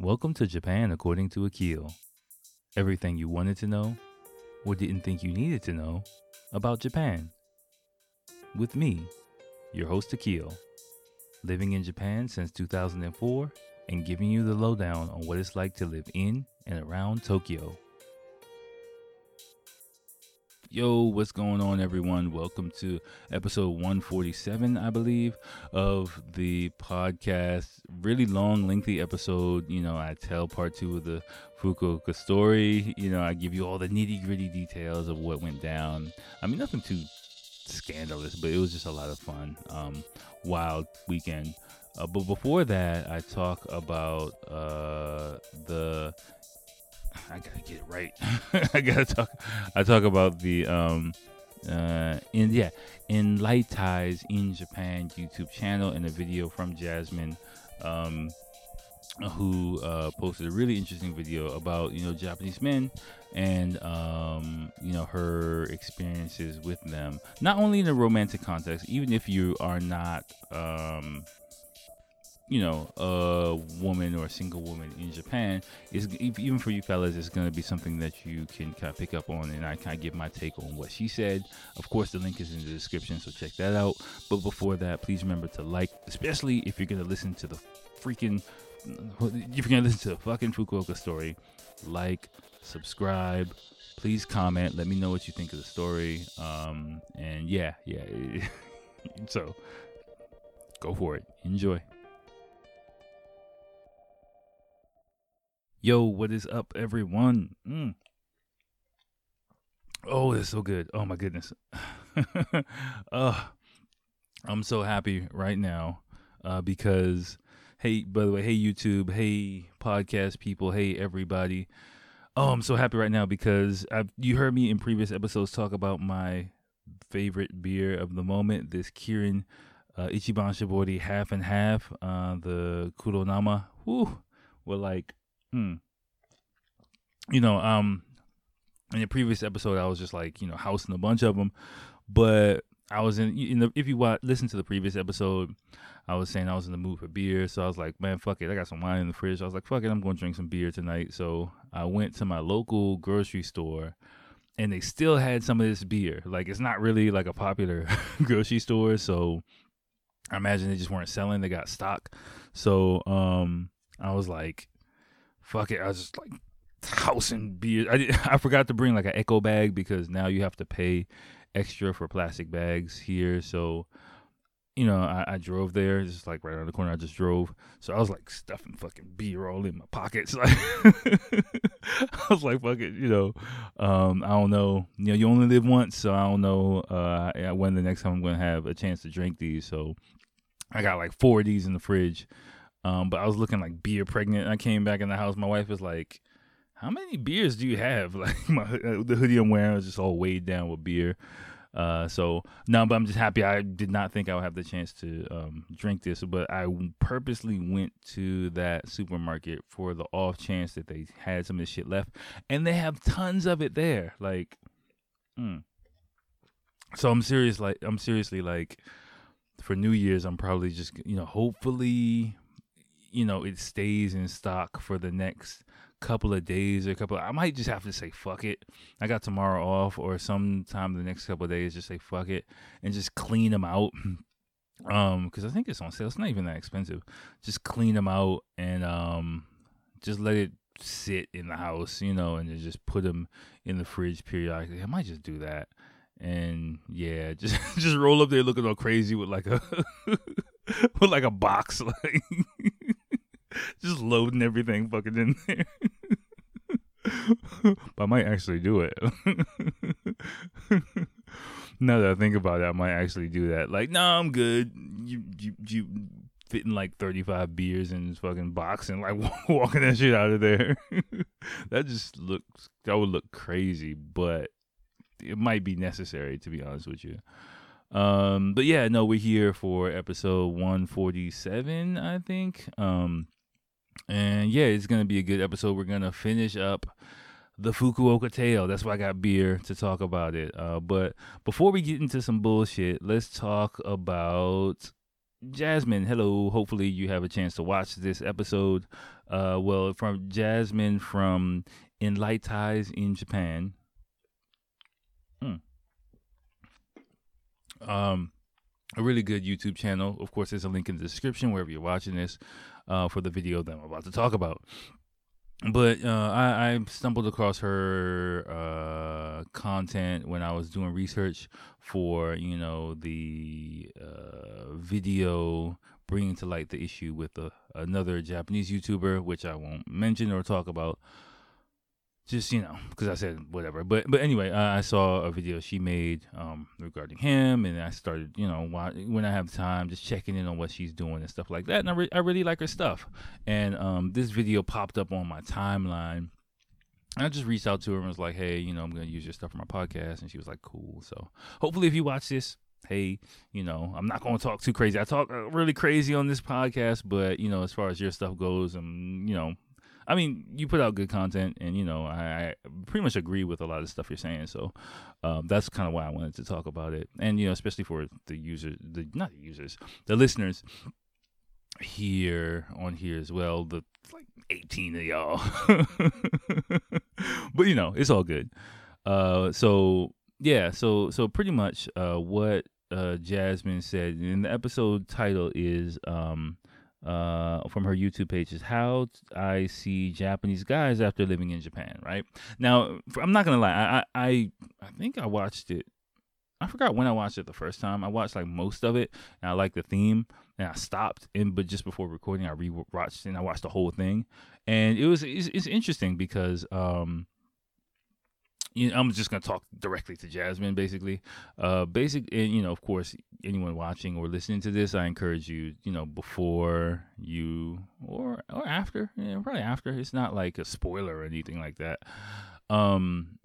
Welcome to Japan according to Akil. Everything you wanted to know or didn't think you needed to know about Japan. With me, your host Akil, living in Japan since 2004 and giving you the lowdown on what it's like to live in and around Tokyo. Yo, what's going on, everyone? Welcome to episode 147, I believe, of the podcast. Really long, lengthy episode. You know, I tell part two of the Fukuoka story. You know, I give you all the nitty gritty details of what went down. I mean, nothing too scandalous, but it was just a lot of fun. Um, wild weekend. Uh, but before that, I talk about uh, the I gotta get it right. I gotta talk. I talk about the um, uh, in yeah, Enlightize in Japan YouTube channel and a video from Jasmine, um, who uh, posted a really interesting video about you know Japanese men and um, you know her experiences with them, not only in a romantic context, even if you are not um you know a woman or a single woman in Japan is even for you fellas it's going to be something that you can kind of pick up on and I kind of give my take on what she said. Of course the link is in the description so check that out. But before that please remember to like especially if you're going to listen to the freaking if you're going to listen to the fucking Fukuoka story like subscribe please comment let me know what you think of the story um and yeah yeah so go for it. Enjoy Yo, what is up, everyone? Mm. Oh, it's so good. Oh my goodness. uh, I'm so happy right now uh, because, hey, by the way, hey YouTube, hey podcast people, hey everybody. Oh, I'm so happy right now because I've you heard me in previous episodes talk about my favorite beer of the moment, this Kirin uh, Ichiban Shibori half and half, uh, the Kuronama. We're like Hmm. You know, um, in the previous episode, I was just like, you know, housing a bunch of them, but I was in, in the, if you watch, listen to the previous episode, I was saying I was in the mood for beer. So I was like, man, fuck it. I got some wine in the fridge. I was like, fuck it. I'm going to drink some beer tonight. So I went to my local grocery store and they still had some of this beer. Like, it's not really like a popular grocery store. So I imagine they just weren't selling. They got stock. So, um, I was like, fuck it. I was just like housing beer. I I forgot to bring like an echo bag because now you have to pay extra for plastic bags here. So, you know, I, I drove there, just like right around the corner. I just drove, so I was like stuffing fucking beer all in my pockets. Like, I was like, fuck it, you know. Um, I don't know. You know, you only live once, so I don't know uh, when the next time I'm gonna have a chance to drink these. So, I got like four of these in the fridge. Um, but I was looking like beer pregnant. I came back in the house. My wife was like, "How many beers do you have?" Like my uh, the hoodie I'm wearing was just all weighed down with beer. Uh, so no, but I'm just happy. I did not think I would have the chance to um, drink this, but I purposely went to that supermarket for the off chance that they had some of this shit left, and they have tons of it there. Like, mm. so I'm serious. Like, I'm seriously like, for New Year's, I'm probably just you know, hopefully you know it stays in stock for the next couple of days or a couple of, I might just have to say fuck it. I got tomorrow off or sometime the next couple of days just say fuck it and just clean them out. um cuz I think it's on sale. It's not even that expensive. Just clean them out and um just let it sit in the house, you know, and just put them in the fridge periodically. I might just do that. And yeah, just just roll up there looking all crazy with like a with like a box like just loading everything fucking in there. but I might actually do it. now that I think about it, I might actually do that. Like, no, nah, I'm good. You you you fitting like 35 beers in this fucking box and like walking that shit out of there. that just looks that would look crazy, but it might be necessary to be honest with you. Um, but yeah, no, we're here for episode 147, I think. Um, and yeah, it's gonna be a good episode. We're gonna finish up the Fukuoka tale. That's why I got beer to talk about it. Uh, but before we get into some bullshit, let's talk about Jasmine. Hello. Hopefully you have a chance to watch this episode Uh, well, from Jasmine from Enlightize in Japan. Hmm. Um, a really good YouTube channel. Of course, there's a link in the description wherever you're watching this uh, for the video that I'm about to talk about. But uh, I, I, stumbled across her uh, content when I was doing research for, you know, the uh, video bringing to light the issue with a, another Japanese YouTuber, which I won't mention or talk about just you know because i said whatever but but anyway I, saw a video she made um, regarding him and i started you know when i have time just checking in on what she's doing and stuff like that and i, re- I really like her stuff and um, this video popped up on my timeline I just reached out to her and was like, "Hey, you know, I'm gonna use your stuff for my podcast," and she was like, "Cool." So hopefully, if you watch this, hey, you know, I'm not gonna talk too crazy. I talk uh, really crazy on this podcast, but you know, as far as your stuff goes, and you know, I mean, you put out good content, and you know, I, I pretty much agree with a lot of stuff you're saying. So um, that's kind of why I wanted to talk about it, and you know, especially for the users, the not the users, the listeners here on here as well. The like 18 of y'all, but you know, it's all good. Uh, so yeah, so so pretty much uh, what uh, Jasmine said, and the episode title is um, uh, from her YouTube page is how I see Japanese guys after living in Japan. Right now, I'm not gonna lie. I I I think I watched it. I forgot when I watched it the first time. I watched like most of it, and I liked the theme. And I stopped, and but just before recording, I rewatched and I watched the whole thing, and it was it's, it's interesting because um you know, I'm just gonna talk directly to Jasmine, basically. Uh, basic, and you know, of course, anyone watching or listening to this, I encourage you, you know, before you or or after, yeah, probably after. It's not like a spoiler or anything like that. Um,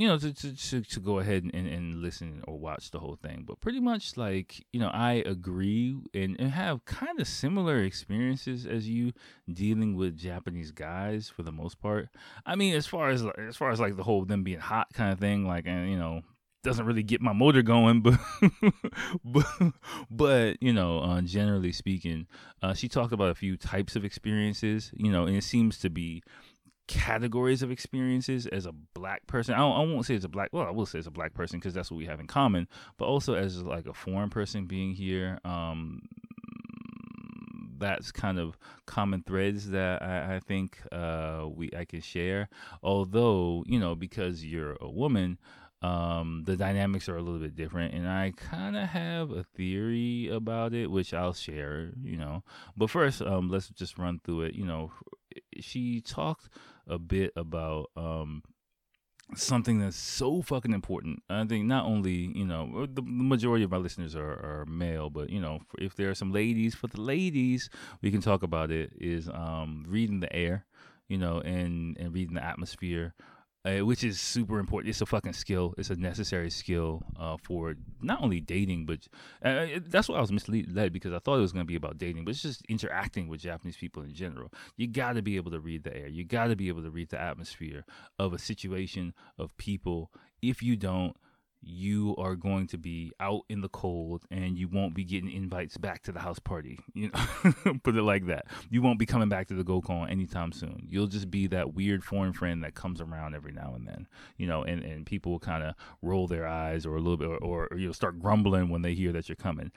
you know, to, to, to, go ahead and, and listen or watch the whole thing. But pretty much like, you know, I agree and, and have kind of similar experiences as you dealing with Japanese guys for the most part. I mean, as far as as far as like the whole them being hot kind of thing, like and you know, doesn't really get my motor going, but but, but you know, uh, generally speaking, uh, she talked about a few types of experiences, you know, and it seems to be categories of experiences as a black person. I, I won't say it's a black. Well, I will say it's a black person because that's what we have in common. But also as like a foreign person being here, um, that's kind of common threads that I, I think uh, we I can share. Although you know, because you're a woman, um, the dynamics are a little bit different, and I kind of have a theory about it, which I'll share. You know, but first, um, let's just run through it. You know, she talked a bit about um, something that's so fucking important. I think not only you know the majority of my listeners are, are male, but you know if there are some ladies, for the ladies, we can talk about it. Is um, reading the air, you know, and and reading the atmosphere uh, which is super important. It's a fucking skill. It's a necessary skill uh, for not only dating, but uh, that's why I was misled because I thought it was going to be about dating, but it's just interacting with Japanese people in general. You got to be able to read the air. You got to be able to read the atmosphere of a situation of people. If you don't, you are going to be out in the cold and you won't be getting invites back to the house party. You know, put it like that. You won't be coming back to the GoCon anytime soon. You'll just be that weird foreign friend that comes around every now and then. You know, and, and people will kind of roll their eyes or a little bit, or, or you'll start grumbling when they hear that you're coming.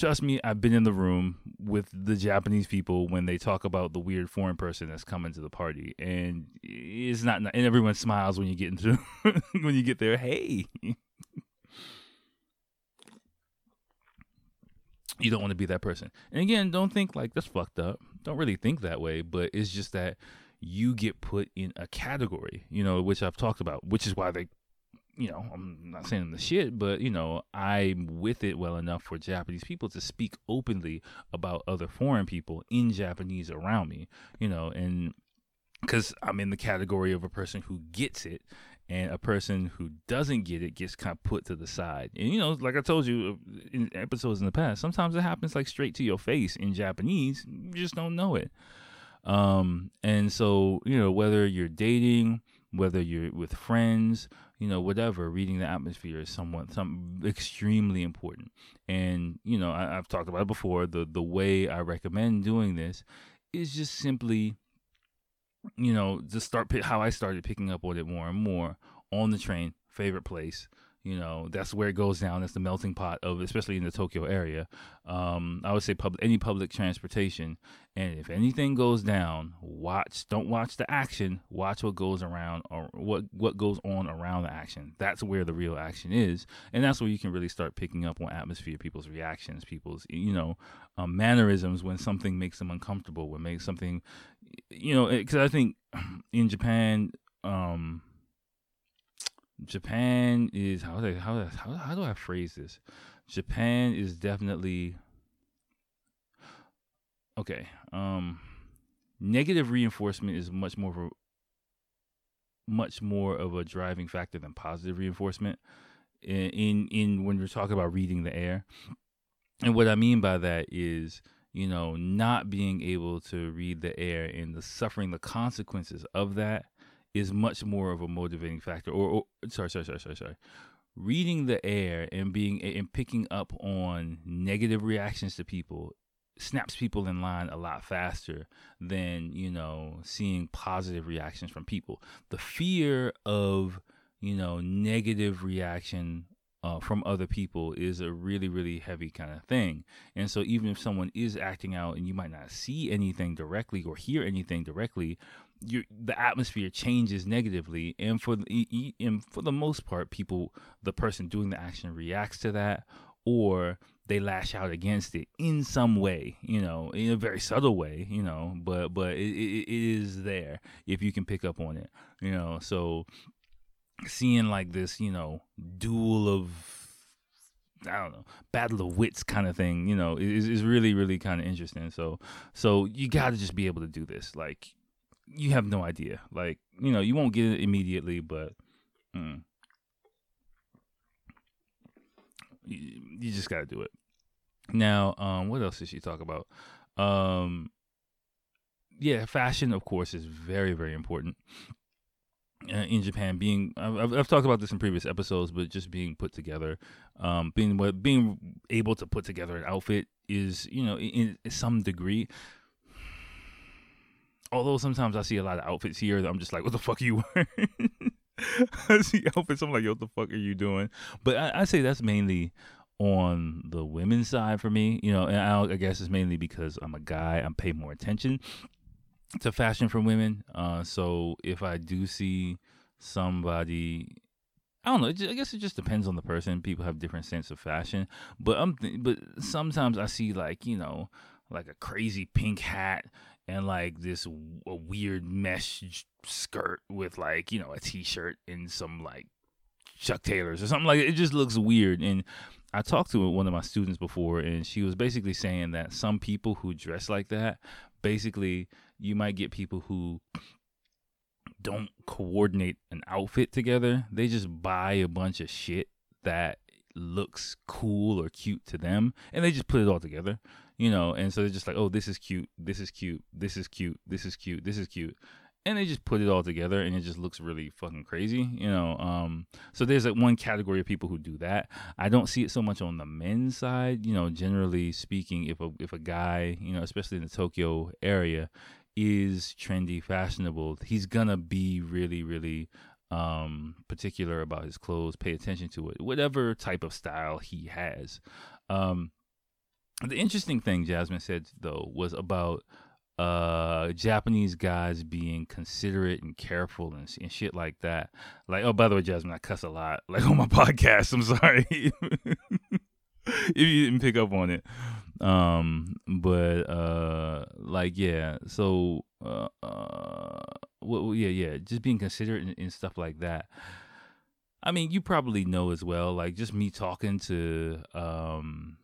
Trust me, I've been in the room with the Japanese people when they talk about the weird foreign person that's coming to the party, and it's not. And everyone smiles when you get into when you get there. Hey, you don't want to be that person. And again, don't think like that's fucked up. Don't really think that way, but it's just that you get put in a category, you know, which I've talked about, which is why they you know, I'm not saying the shit, but you know, I'm with it well enough for Japanese people to speak openly about other foreign people in Japanese around me, you know, and because I'm in the category of a person who gets it and a person who doesn't get it gets kind of put to the side. And you know, like I told you uh, in episodes in the past, sometimes it happens like straight to your face in Japanese. You just don't know it. Um, and so you know, whether you're dating, whether you're with friends, you know, whatever, reading the atmosphere is somewhat some extremely important. And you know, I, I've talked about it before. The the way I recommend doing this is just simply you know, just start how I started picking up on it more and more on the train, favorite place. You know, that's where it goes down. That's the melting pot of, especially in the Tokyo area. Um, I would say pub- any public transportation. And if anything goes down, watch. Don't watch the action. Watch what goes around or what what goes on around the action. That's where the real action is, and that's where you can really start picking up on atmosphere, people's reactions, people's you know um, mannerisms when something makes them uncomfortable, when makes something, you know, because I think in Japan. Um, Japan is how do I, how how how do I phrase this? Japan is definitely okay. Um, negative reinforcement is much more of a much more of a driving factor than positive reinforcement in in, in when we're talking about reading the air. And what I mean by that is you know, not being able to read the air and the suffering the consequences of that is much more of a motivating factor. Or, or sorry, sorry, sorry, sorry, sorry. Reading the air and being and picking up on negative reactions to people snaps people in line a lot faster than you know seeing positive reactions from people. The fear of you know negative reaction uh, from other people is a really really heavy kind of thing and so even if someone is acting out and you might not see anything directly or hear anything directly you the atmosphere changes negatively and for the and for the most part people the person doing the action reacts to that or they lash out against it in some way you know in a very subtle way you know but but it, it, it is there if you can pick up on it you know so seeing like this you know duel of I don't know, battle of wits kind of thing, you know, is is really really kind of interesting. So so you got to just be able to do this. Like you have no idea. Like, you know, you won't get it immediately, but mm, you, you, just got to do it. Now, um, what else did she talk about? Um, yeah, fashion, of course, is very, very important. Uh, in Japan, being I've, I've, talked about this in previous episodes, but just being put together, um, being being able to put together an outfit is you know in, in some degree although sometimes I see a lot of outfits here that I'm just like, what the fuck are you wearing? I see outfits, I'm like, yo, what the fuck are you doing? But I, I say that's mainly on the women's side for me, you know, and I, I, guess it's mainly because I'm a guy, I pay more attention to fashion for women. Uh, so if I do see somebody, I don't know. I guess it just depends on the person. People have different sense of fashion, but I'm, th- but sometimes I see like you know, like a crazy pink hat and like this a weird mesh skirt with like you know a t-shirt and some like Chuck Taylors or something like it just looks weird. And I talked to one of my students before and she was basically saying that some people who dress like that basically you might get people who don't coordinate an outfit together. They just buy a bunch of shit that looks cool or cute to them and they just put it all together you know, and so they're just like, oh, this is cute, this is cute, this is cute, this is cute, this is cute. And they just put it all together and it just looks really fucking crazy, you know. Um, so there's like one category of people who do that. I don't see it so much on the men's side, you know, generally speaking, if a if a guy, you know, especially in the Tokyo area, is trendy, fashionable, he's gonna be really, really um particular about his clothes, pay attention to it, whatever type of style he has. Um the interesting thing Jasmine said though was about uh Japanese guys being considerate and careful and, and shit like that. Like, oh, by the way, Jasmine, I cuss a lot, like on my podcast. I'm sorry if you didn't pick up on it. Um, but uh, like, yeah. So, uh, uh well, yeah, yeah, just being considerate and, and stuff like that. I mean, you probably know as well. Like, just me talking to um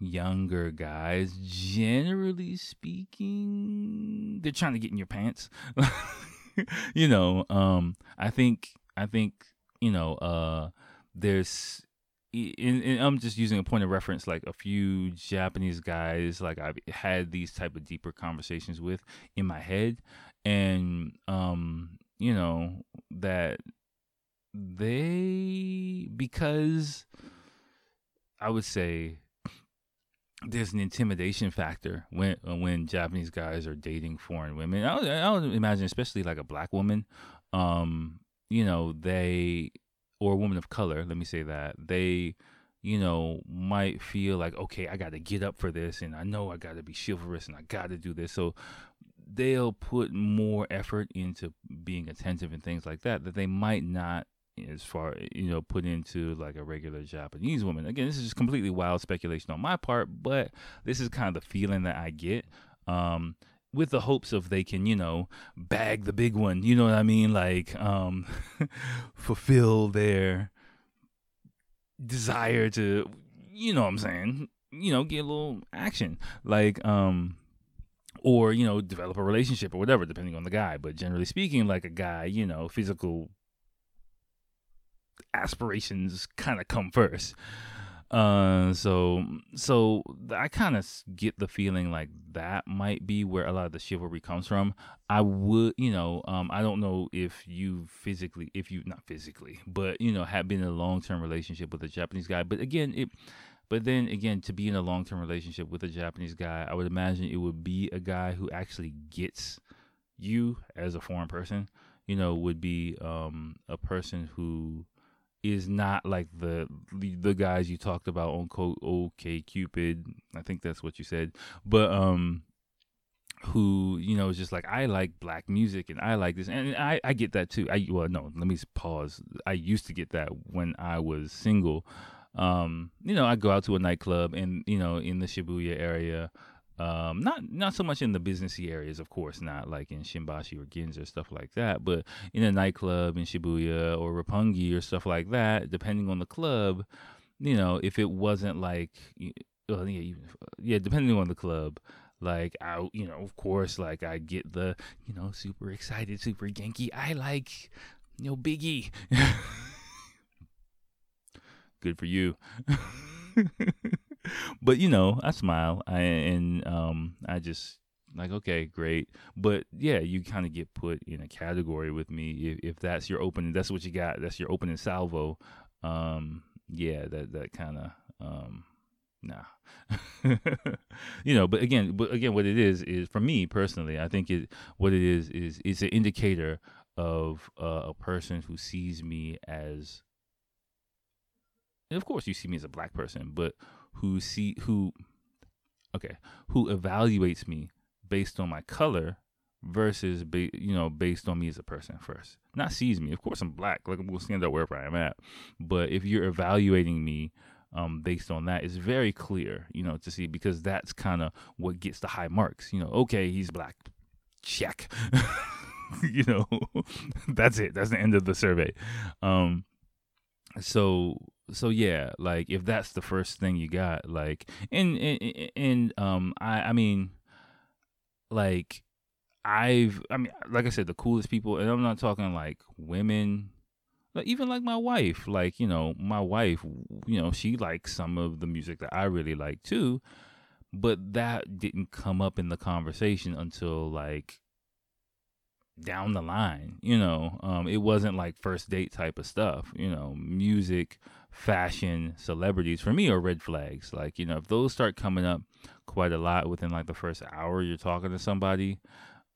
younger guys, generally speaking, they're trying to get in your pants. you know, um, I think I think you know, uh, there's. And, and I'm just using a point of reference, like a few Japanese guys, like I've had these type of deeper conversations with in my head, and um, you know that they because I would say there's an intimidation factor when uh, when Japanese guys are dating foreign women. I would, I would imagine, especially like a black woman, um, you know, they or a woman of color. Let me say that they, you know, might feel like, okay, I got to get up for this, and I know I got to be chivalrous, and I got to do this. So they'll put more effort into being attentive and things like that that they might not as far you know put into like a regular Japanese woman. Again, this is just completely wild speculation on my part, but this is kind of the feeling that I get. Um, with the hopes of they can, you know, bag the big one. You know what I mean? Like, um, fulfill their desire to, you know what I'm saying? You know, get a little action. Like, um, or, you know, develop a relationship or whatever, depending on the guy. But generally speaking, like a guy, you know, physical aspirations kind of come first. Uh, so so I kind of get the feeling like that might be where a lot of the chivalry comes from. I would, you know, um, I don't know if you physically, if you not physically, but you know, have been in a long term relationship with a Japanese guy. But again, it, but then again, to be in a long term relationship with a Japanese guy, I would imagine it would be a guy who actually gets you as a foreign person. You know, would be um a person who is not like the the guys you talked about on OK Cupid. I think that's what you said. But um who you know is just like I like black music and I like this and I I get that too. I well no, let me pause. I used to get that when I was single. Um you know, I go out to a nightclub and you know in the Shibuya area um, not not so much in the businessy areas, of course, not like in Shimbashi or Ginza or stuff like that, but in a nightclub in Shibuya or Roppongi or stuff like that. Depending on the club, you know, if it wasn't like, well, yeah, yeah, depending on the club, like I, you know, of course, like I get the, you know, super excited, super Genki. I like, you know, Biggie. Good for you. but you know, I smile I, and um, I just like okay, great. But yeah, you kind of get put in a category with me if, if that's your opening. That's what you got. That's your opening salvo. Um, yeah, that that kind of um, nah. you know, but again, but again, what it is is for me personally, I think it what it is is it's an indicator of uh, a person who sees me as of course you see me as a black person, but who see who okay, who evaluates me based on my color versus you know based on me as a person first. Not sees me. Of course I'm black. Like I'm gonna stand up wherever I am at. But if you're evaluating me um, based on that, it's very clear, you know, to see because that's kind of what gets the high marks. You know, okay, he's black. Check. you know, that's it. That's the end of the survey. Um, so so yeah, like if that's the first thing you got, like and and, and um I I mean like I've I mean like I said the coolest people and I'm not talking like women like even like my wife like you know my wife you know she likes some of the music that I really like too but that didn't come up in the conversation until like down the line you know um it wasn't like first date type of stuff you know music fashion celebrities for me are red flags. Like, you know, if those start coming up quite a lot within like the first hour you're talking to somebody,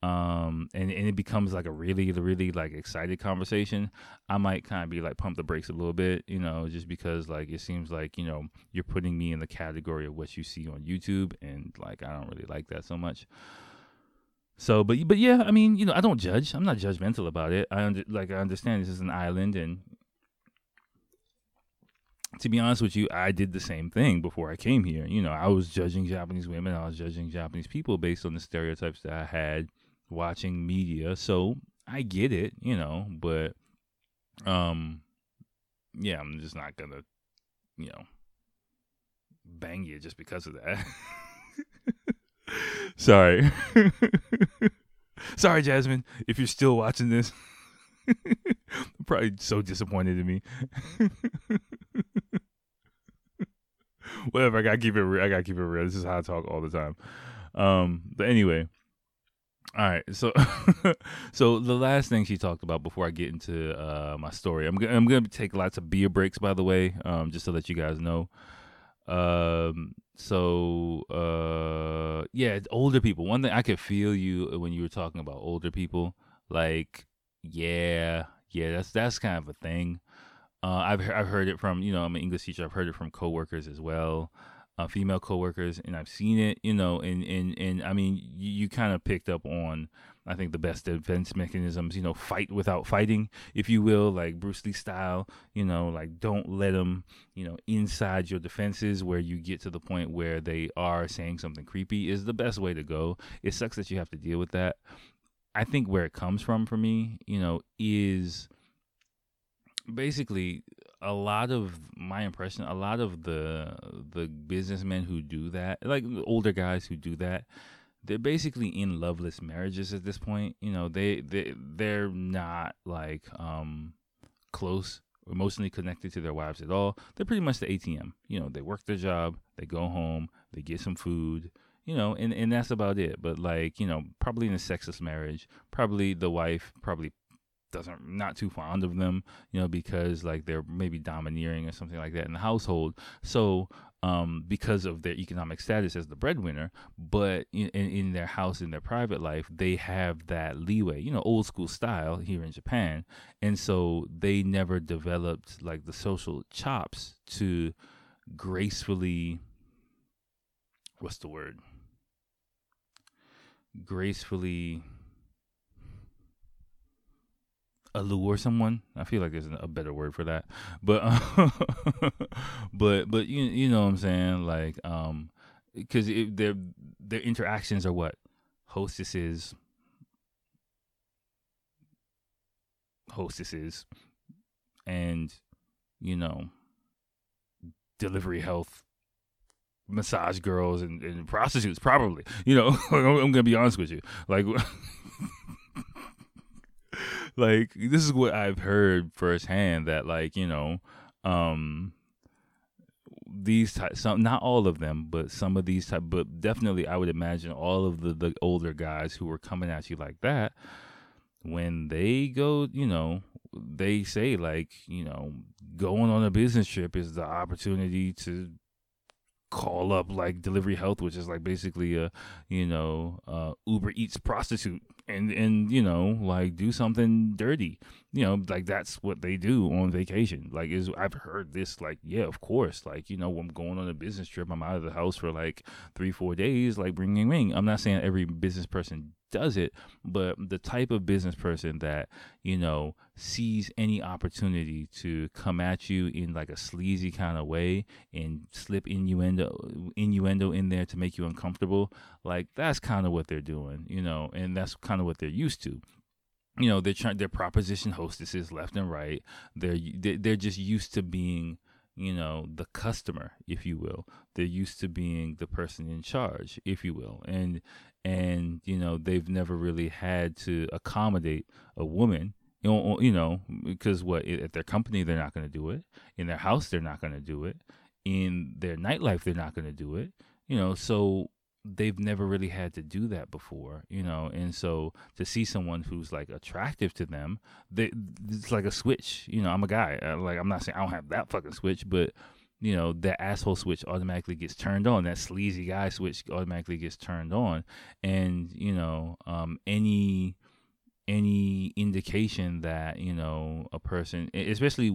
um, and, and it becomes like a really, really like excited conversation, I might kind of be like pump the brakes a little bit, you know, just because like it seems like, you know, you're putting me in the category of what you see on YouTube and like I don't really like that so much. So, but but yeah, I mean, you know, I don't judge. I'm not judgmental about it. I under, like I understand this is an island, and to be honest with you, I did the same thing before I came here. You know, I was judging Japanese women, I was judging Japanese people based on the stereotypes that I had watching media. So I get it, you know, but um yeah, I'm just not gonna, you know, bang you just because of that. Sorry. Sorry, Jasmine, if you're still watching this. probably so disappointed in me. Whatever, I gotta keep it real. I gotta keep it real. This is how I talk all the time. Um, but anyway. All right, so so the last thing she talked about before I get into uh, my story, I'm gonna I'm gonna take lots of beer breaks, by the way, um, just to let you guys know. Um, so uh, yeah, older people. One thing I could feel you when you were talking about older people. Like, yeah, yeah, that's that's kind of a thing. Uh, I've I've heard it from you know I'm an English teacher. I've heard it from coworkers as well, uh, female coworkers, and I've seen it. You know, and and and I mean, you, you kind of picked up on I think the best defense mechanisms. You know, fight without fighting, if you will, like Bruce Lee style. You know, like don't let them you know inside your defenses where you get to the point where they are saying something creepy is the best way to go. It sucks that you have to deal with that. I think where it comes from for me, you know, is basically a lot of my impression a lot of the the businessmen who do that like older guys who do that they're basically in loveless marriages at this point. You know they they they're not like um close emotionally connected to their wives at all. They're pretty much the atm you know they work their job they go home they get some food you know and, and that's about it but like you know probably in a sexist marriage probably the wife probably doesn't not too fond of them, you know, because like they're maybe domineering or something like that in the household. So um, because of their economic status as the breadwinner, but in, in their house, in their private life, they have that leeway, you know, old school style here in Japan. And so they never developed like the social chops to gracefully, what's the word? Gracefully allure someone. I feel like there's a better word for that, but but but you you know what I'm saying, like um, because their their interactions are what? Hostesses. Hostesses. And you know delivery health massage girls and, and prostitutes probably. You know i'm gonna be honest with you. Like like this is what I've heard firsthand that like you know, um, these type some not all of them, but some of these type, but definitely I would imagine all of the the older guys who were coming at you like that when they go, you know, they say like, you know, going on a business trip is the opportunity to call up like delivery health which is like basically a you know uh uber eats prostitute and and you know like do something dirty you know like that's what they do on vacation. Like is i've heard this like yeah of course like you know i'm going on a business trip i'm out of the house for like three four days like bringing ring i'm not saying every business person does it, but the type of business person that, you know, sees any opportunity to come at you in like a sleazy kind of way and slip innuendo innuendo in there to make you uncomfortable, like that's kind of what they're doing, you know, and that's kind of what they're used to you know they're trying they're proposition hostesses left and right. They're they're just used to being you know the customer if you will. They're used to being the person in charge if you will. And and you know they've never really had to accommodate a woman you know, because what at their company they're not going to do it. In their house they're not going to do it. In their nightlife they're not going to do it. You know so they've never really had to do that before you know and so to see someone who's like attractive to them they it's like a switch you know i'm a guy like i'm not saying i don't have that fucking switch but you know, that asshole switch automatically gets turned on. That sleazy guy switch automatically gets turned on. And, you know, um, any any indication that you know a person especially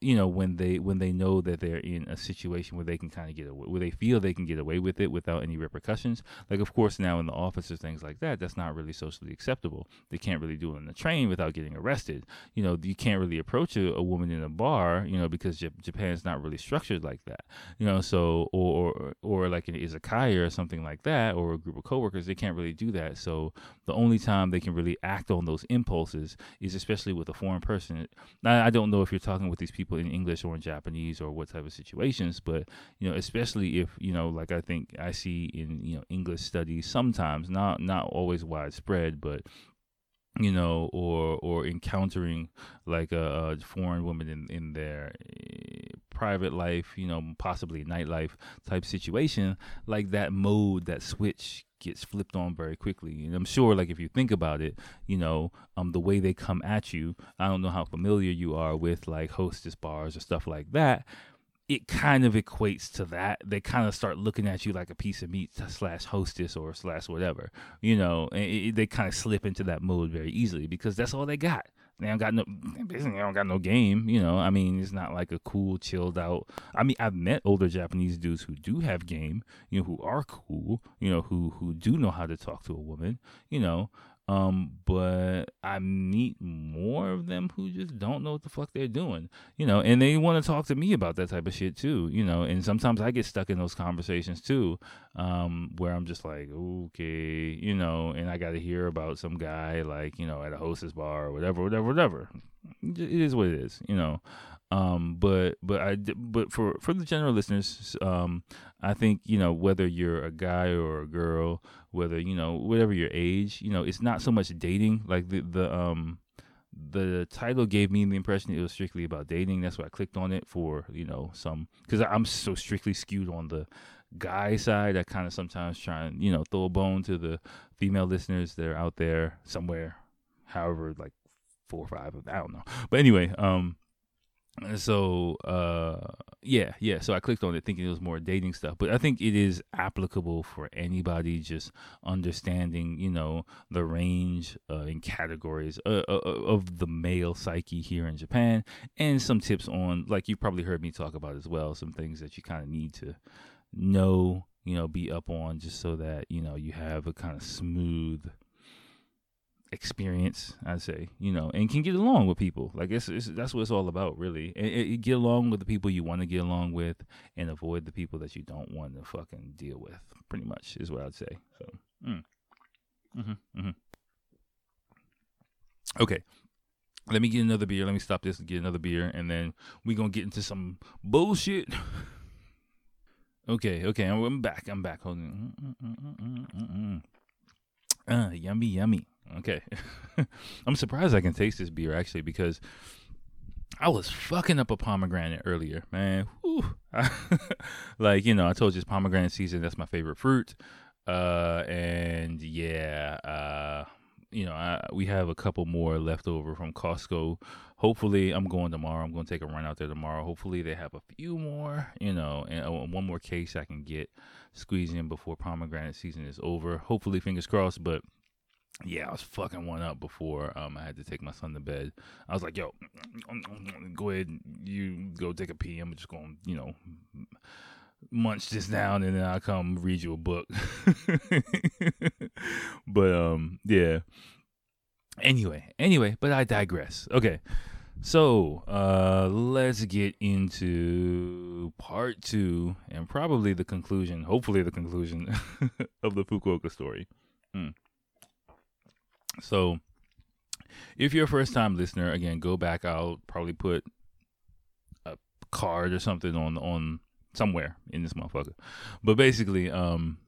you know when they when they know that they're in a situation where they can kind of get away where they feel they can get away with it without any repercussions. Like of course now in the office or things like that that's not really socially acceptable. They can't really do it on the train without getting arrested. You know you can't really approach a, a woman in a bar you know because J- japan's not really structured like that. You know so or or, like an izakaya or something like that or a group of coworkers they can't really do that. So the only time they can really act those impulses is especially with a foreign person. Now, I don't know if you're talking with these people in English or in Japanese or what type of situations, but you know, especially if you know, like I think I see in you know English studies sometimes, not not always widespread, but you know, or or encountering like a, a foreign woman in in their uh, private life, you know, possibly nightlife type situation, like that mode, that switch gets flipped on very quickly. And I'm sure, like if you think about it, you know, um, the way they come at you. I don't know how familiar you are with like hostess bars or stuff like that. It kind of equates to that. They kind of start looking at you like a piece of meat slash hostess or slash whatever, you know. And it, they kind of slip into that mode very easily because that's all they got. They don't got no, they don't got no game, you know. I mean, it's not like a cool, chilled out. I mean, I've met older Japanese dudes who do have game, you know, who are cool, you know, who who do know how to talk to a woman, you know. Um, but I meet more of them who just don't know what the fuck they're doing, you know, and they want to talk to me about that type of shit too, you know, and sometimes I get stuck in those conversations too, um, where I'm just like, okay, you know, and I got to hear about some guy like, you know, at a hostess bar or whatever, whatever, whatever. It is what it is, you know. Um, but but I but for for the general listeners, um, I think you know whether you're a guy or a girl, whether you know whatever your age, you know it's not so much dating. Like the the um the title gave me the impression it was strictly about dating. That's why I clicked on it for you know some because I'm so strictly skewed on the guy side. I kind of sometimes try and you know throw a bone to the female listeners that are out there somewhere, however like four or five. I don't know, but anyway, um so uh yeah yeah so i clicked on it thinking it was more dating stuff but i think it is applicable for anybody just understanding you know the range uh, and categories uh, uh, uh, of the male psyche here in japan and some tips on like you probably heard me talk about as well some things that you kind of need to know you know be up on just so that you know you have a kind of smooth experience, I'd say, you know, and can get along with people. Like it's, it's that's what it's all about, really. And, and get along with the people you want to get along with, and avoid the people that you don't want to fucking deal with. Pretty much is what I'd say. So, mm. mm-hmm, mm-hmm. okay. Let me get another beer. Let me stop this and get another beer, and then we're gonna get into some bullshit. okay, okay, I'm back. I'm back. Hold on. Uh, yummy, yummy. Okay. I'm surprised I can taste this beer actually because I was fucking up a pomegranate earlier, man. like, you know, I told you it's pomegranate season. That's my favorite fruit. Uh, and yeah, uh, you know, I, we have a couple more left over from Costco. Hopefully, I'm going tomorrow. I'm going to take a run out there tomorrow. Hopefully, they have a few more, you know, and uh, one more case I can get squeeze in before pomegranate season is over. Hopefully, fingers crossed. But yeah, I was fucking one up before um, I had to take my son to bed. I was like, yo, go ahead, you go take a pee. I'm just going you know, munch this down and then I'll come read you a book. but um, yeah. Anyway, anyway, but I digress. Okay. So, uh, let's get into part two and probably the conclusion, hopefully, the conclusion of the Fukuoka story. Hmm. So, if you're a first time listener, again, go back. I'll probably put a card or something on on somewhere in this motherfucker. But basically, um,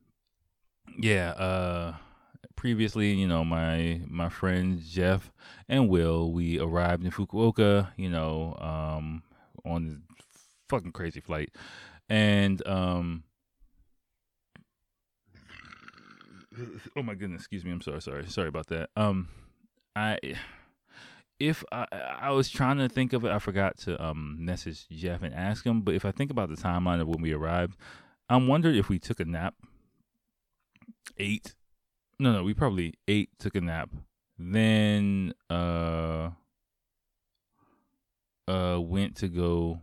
yeah, uh, previously, you know, my my friends Jeff and Will, we arrived in Fukuoka, you know, um, on this fucking crazy flight, and um, oh my goodness, excuse me. I'm sorry, sorry, sorry about that. Um, I if I I was trying to think of it, I forgot to um message Jeff and ask him. But if I think about the timeline of when we arrived, I'm wondering if we took a nap, Eight, No, no, we probably ate, took a nap, then uh uh went to go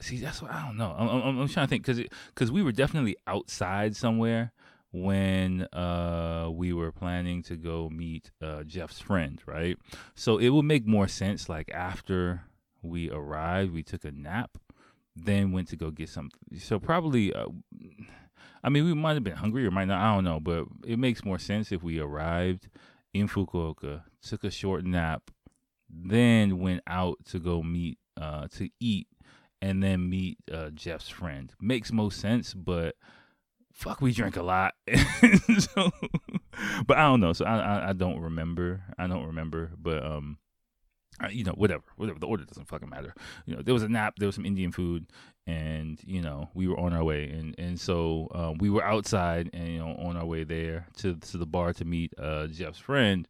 see that's what i don't know i'm, I'm, I'm trying to think because because we were definitely outside somewhere when uh, we were planning to go meet uh, Jeff's friend, right? So it would make more sense like after we arrived, we took a nap, then went to go get something. So probably, uh, I mean, we might have been hungry or might not, I don't know, but it makes more sense if we arrived in Fukuoka, took a short nap, then went out to go meet, uh, to eat, and then meet uh, Jeff's friend. Makes most sense, but fuck, we drank a lot. so, but I don't know. So I, I, I don't remember. I don't remember. But um, I, you know, whatever, whatever. The order doesn't fucking matter. You know, there was a nap. There was some Indian food, and you know, we were on our way, and and so um, we were outside, and you know, on our way there to to the bar to meet uh Jeff's friend.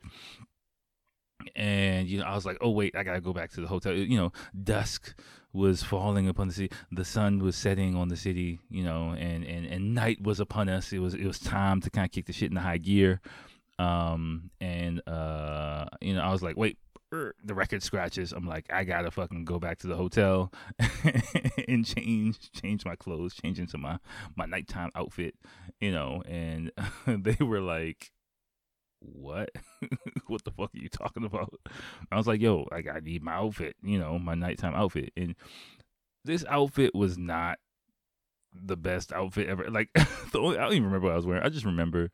And you know, I was like, "Oh wait, I gotta go back to the hotel." You know, dusk was falling upon the city. The sun was setting on the city, you know, and, and, and night was upon us. It was it was time to kind of kick the shit in the high gear. Um, and uh, you know, I was like, wait, er, the record scratches. I'm like, I gotta fucking go back to the hotel and change change my clothes, change into my my nighttime outfit, you know. And they were like, what? what the fuck are you talking about? I was like, yo, like I need my outfit, you know, my nighttime outfit. And this outfit was not the best outfit ever. Like, the only, I don't even remember what I was wearing. I just remember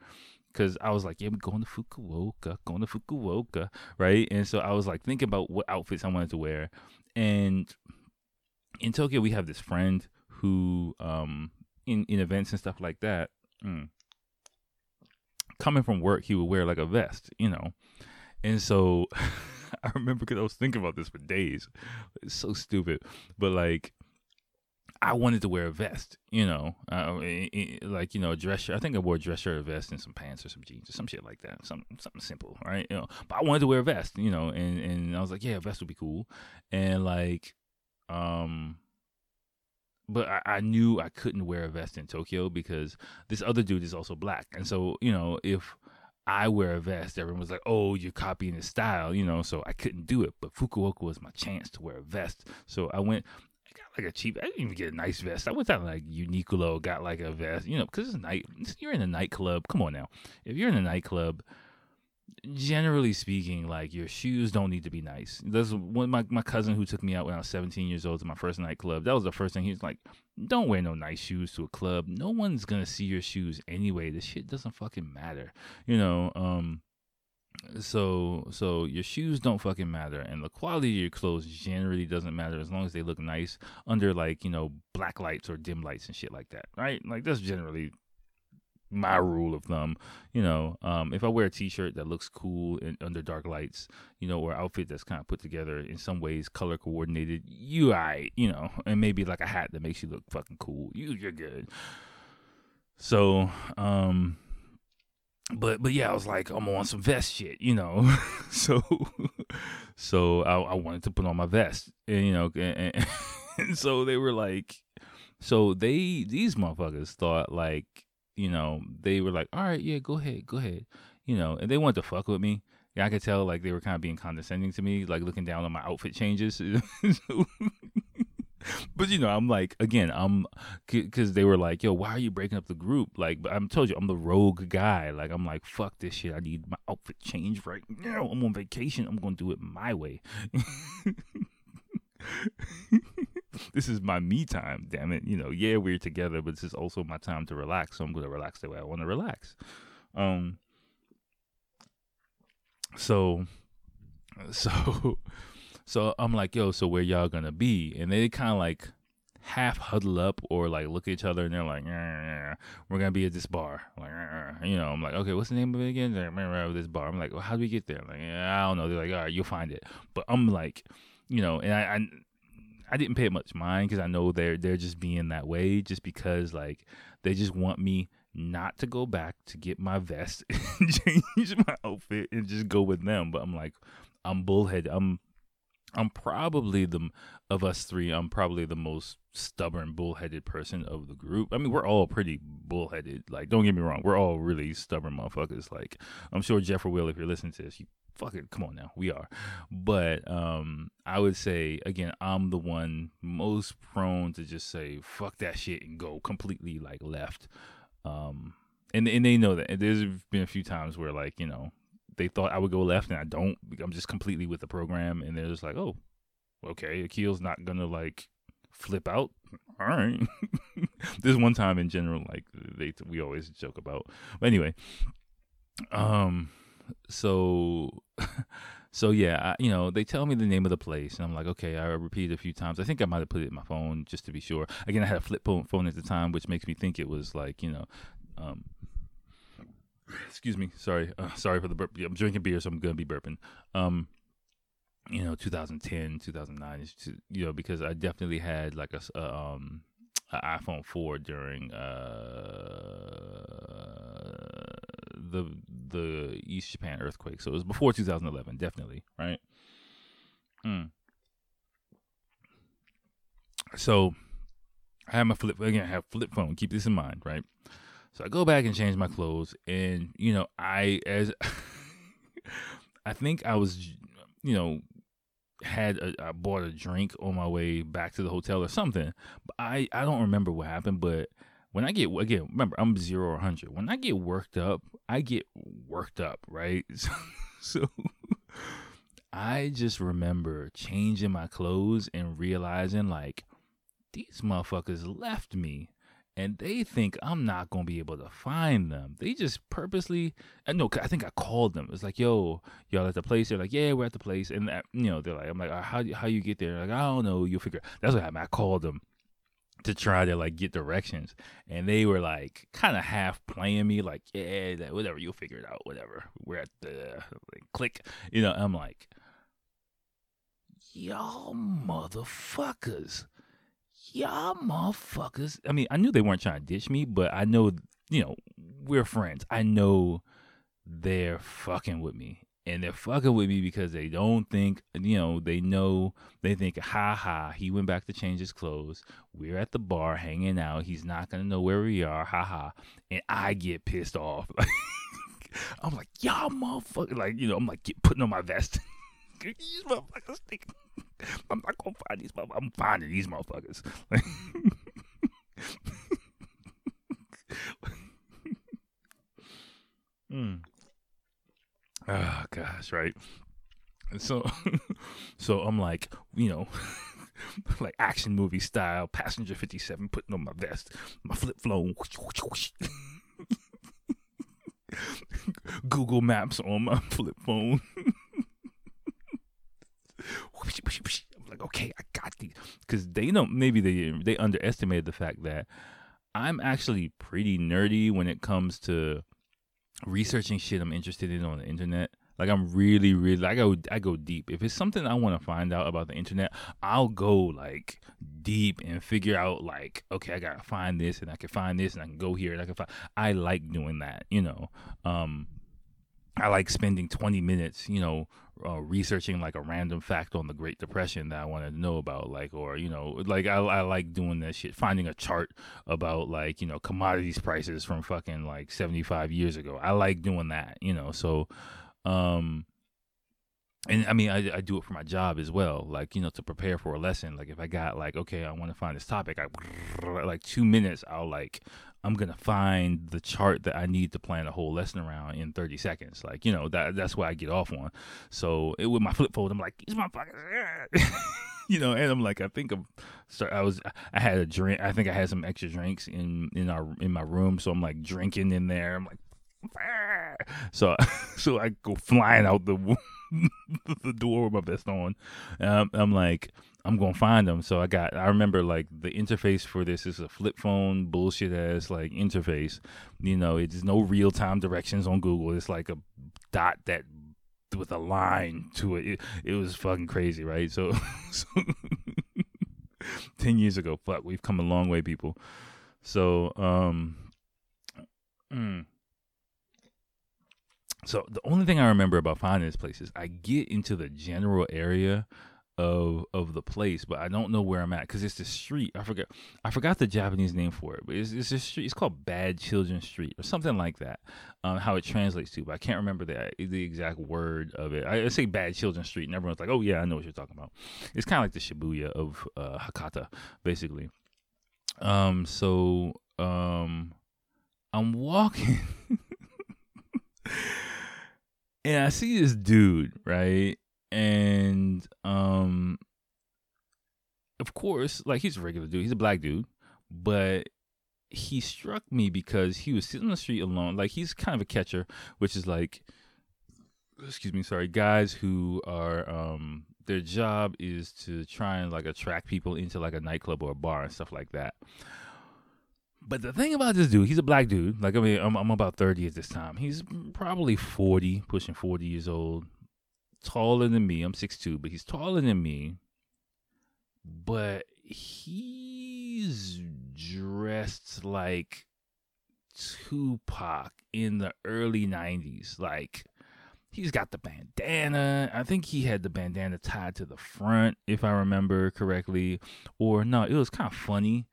because I was like, yeah, we're going to Fukuoka, going to Fukuoka, right? And so I was like thinking about what outfits I wanted to wear. And in Tokyo, we have this friend who, um, in, in events and stuff like that, mm, coming from work, he would wear like a vest, you know. And so I remember because I was thinking about this for days. It's so stupid, but like I wanted to wear a vest, you know, uh, like you know, a dress shirt. I think I wore a dress shirt, a vest, and some pants or some jeans or some shit like that. Some something simple, right? You know, but I wanted to wear a vest, you know, and and I was like, yeah, a vest would be cool, and like, um, but I, I, knew I couldn't wear a vest in Tokyo because this other dude is also black, and so you know if I wear a vest, everyone was like, "Oh, you're copying his style," you know. So I couldn't do it. But Fukuoka was my chance to wear a vest, so I went. I got like a cheap. I didn't even get a nice vest. I went down like Uniqlo, got like a vest, you know, because it's night. You're in a nightclub. Come on now, if you're in a nightclub generally speaking, like your shoes don't need to be nice. There's one my my cousin who took me out when I was 17 years old to my first nightclub. That was the first thing he was like, "Don't wear no nice shoes to a club. No one's gonna see your shoes anyway. This shit doesn't fucking matter, you know." Um, so so your shoes don't fucking matter, and the quality of your clothes generally doesn't matter as long as they look nice under like you know black lights or dim lights and shit like that, right? Like that's generally my rule of thumb. You know, um, if I wear a T-shirt that looks cool in, under dark lights, you know, or outfit that's kind of put together in some ways, color coordinated, you I, you know, and maybe like a hat that makes you look fucking cool, you you're good. So, um, but but yeah, I was like, I'm on some vest shit, you know. so so I, I wanted to put on my vest, and you know, and, and so they were like, so they these motherfuckers thought like you know, they were like, all right, yeah, go ahead, go ahead, you know, and they wanted to fuck with me. Yeah, I could tell like they were kind of being condescending to me, like looking down on my outfit changes. but you know, I'm like, again, I'm because they were like, yo, why are you breaking up the group? Like, I'm told you, I'm the rogue guy. Like, I'm like, fuck this shit. I need my outfit change right now. I'm on vacation. I'm gonna do it my way. this is my me time, damn it. You know, yeah, we're together, but this is also my time to relax. So I'm gonna relax the way I want to relax. Um so so so I'm like, yo, so where y'all gonna be? And they kinda like half huddle up or like look at each other and they're like, we're gonna be at this bar. Like, you know, I'm like, okay, what's the name of it again? They're this bar. I'm like, well, how do we get there? Like, I don't know. They're like, all right, you'll find it. But I'm like, you know, and I, I I didn't pay much mind because I know they're they're just being that way, just because like they just want me not to go back to get my vest and change my outfit and just go with them. But I'm like, I'm bullhead. I'm I'm probably the of us three. I'm probably the most stubborn, bullheaded person of the group. I mean, we're all pretty bullheaded. Like, don't get me wrong, we're all really stubborn motherfuckers. Like, I'm sure Jeffrey will, if you're listening to this, you fuck it, come on now, we are. But um, I would say again, I'm the one most prone to just say fuck that shit and go completely like left. Um, and and they know that. And there's been a few times where like you know they thought I would go left and I don't. I'm just completely with the program, and they're just like, oh, okay, Akil's not gonna like flip out. All right. There's one time in general, like they we always joke about. But anyway, um, so so yeah, I, you know, they tell me the name of the place, and I'm like, okay. I repeat a few times. I think I might have put it in my phone just to be sure. Again, I had a flip phone at the time, which makes me think it was like, you know, um, excuse me, sorry, uh, sorry for the burp. I'm drinking beer, so I'm gonna be burping. Um, you know, 2010, 2009, you know, because I definitely had like a, um, an iPhone 4 during uh the the East Japan earthquake. So it was before 2011, definitely, right? Hmm. So I have my flip again. I have flip phone. Keep this in mind, right? So I go back and change my clothes, and you know, I as I think I was, you know, had a, I bought a drink on my way back to the hotel or something. But I I don't remember what happened, but when I get again, remember I'm zero or hundred. When I get worked up, I get worked up, right? So, so I just remember changing my clothes and realizing like these motherfuckers left me and they think I'm not gonna be able to find them. They just purposely. I know. I think I called them. It's like, yo, y'all at the place? They're like, yeah, we're at the place. And that, you know, they're like, I'm like, uh, how how you get there? Like, I don't know. You'll figure. That's what happened. I called them to try to like get directions, and they were like, kind of half playing me, like, yeah, whatever. You'll figure it out. Whatever. We're at the like, click. You know, I'm like, y'all motherfuckers y'all motherfuckers. I mean, I knew they weren't trying to ditch me, but I know, you know, we're friends. I know they're fucking with me. And they're fucking with me because they don't think, you know, they know, they think, ha ha, he went back to change his clothes. We're at the bar hanging out. He's not going to know where we are, ha ha. And I get pissed off. I'm like, y'all motherfucker. Like, you know, I'm like, get, putting on my vest. These motherfuckers think I'm not gonna find these motherfuckers. I'm finding these motherfuckers. mm. Oh gosh, right. so so I'm like, you know, like action movie style, passenger 57 putting on my vest, my flip phone. Google Maps on my flip phone. I'm like, okay, I got these because they don't. Maybe they they underestimated the fact that I'm actually pretty nerdy when it comes to researching shit I'm interested in on the internet. Like I'm really, really I go I go deep. If it's something I want to find out about the internet, I'll go like deep and figure out like, okay, I gotta find this and I can find this and I can go here and I can find I like doing that, you know. Um I like spending 20 minutes, you know, uh, researching like a random fact on the Great Depression that I wanted to know about, like, or you know, like I, I like doing that shit, finding a chart about like you know commodities prices from fucking like seventy five years ago. I like doing that, you know. So, um, and I mean, I, I do it for my job as well, like you know, to prepare for a lesson. Like if I got like, okay, I want to find this topic, I like two minutes, I'll like I'm gonna find the chart that I need to plan a whole lesson around in 30 seconds. Like, you know, that that's why I get off on. So it, with my flip fold, I'm like, these motherfuckers, you know, and I'm like, I think I'm start. I was, I had a drink. I think I had some extra drinks in in our in my room, so I'm like drinking in there. I'm like, so so I go flying out the the door with my vest on. Um, I'm like, I'm gonna find them. So I got. I remember like the interface for this is a flip phone bullshit ass like interface. You know, it's no real time directions on Google. It's like a dot that with a line to it. It, it was fucking crazy, right? So, so ten years ago, fuck, we've come a long way, people. So, um. Mm. So the only thing I remember about finding this place is I get into the general area of of the place, but I don't know where I'm at because it's the street. I forgot I forgot the Japanese name for it, but it's it's a street. It's called Bad Children Street or something like that. Um, how it translates to, but I can't remember the the exact word of it. I, I say Bad Children Street, and everyone's like, "Oh yeah, I know what you're talking about." It's kind of like the Shibuya of uh, Hakata, basically. Um, so um, I'm walking. and I see this dude, right? And um of course, like he's a regular dude, he's a black dude, but he struck me because he was sitting on the street alone. Like he's kind of a catcher, which is like excuse me, sorry, guys who are um their job is to try and like attract people into like a nightclub or a bar and stuff like that. But the thing about this dude, he's a black dude. Like I mean, I'm, I'm about thirty at this time. He's probably forty, pushing forty years old. Taller than me. I'm six two, but he's taller than me. But he's dressed like Tupac in the early '90s. Like he's got the bandana. I think he had the bandana tied to the front, if I remember correctly. Or no, it was kind of funny.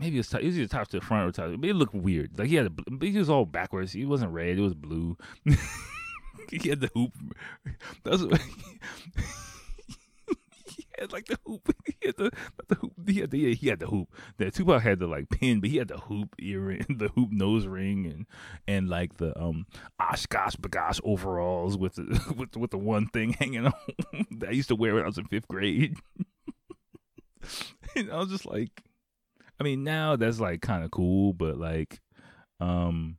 Maybe it was, it was either to the front or top. But it looked weird. Like he had, a, he was all backwards. He wasn't red. It was blue. he had the hoop. That's what, he had like the hoop. He had the, the hoop. He had the yeah, he had the hoop. The Tupac had the like pin, but he had the hoop earring, the hoop nose ring, and and like the um OshKosh B'gosh overalls with the with with the one thing hanging on that I used to wear when I was in fifth grade. and I was just like, I mean, now that's like kind of cool, but like, um,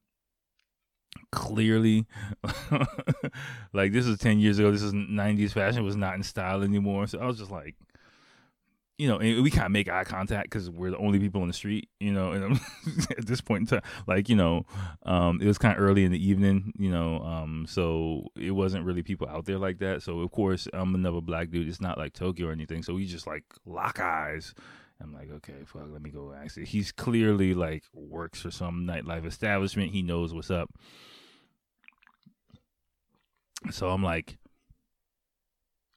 clearly like this is 10 years ago this is 90s fashion was not in style anymore so i was just like you know we kind of make eye contact because we're the only people in the street you know and at this point in time like you know um, it was kind of early in the evening you know um, so it wasn't really people out there like that so of course i'm another black dude it's not like tokyo or anything so we just like lock eyes I'm like, okay, fuck, let me go ask it. He's clearly like works for some nightlife establishment. He knows what's up. So I'm like,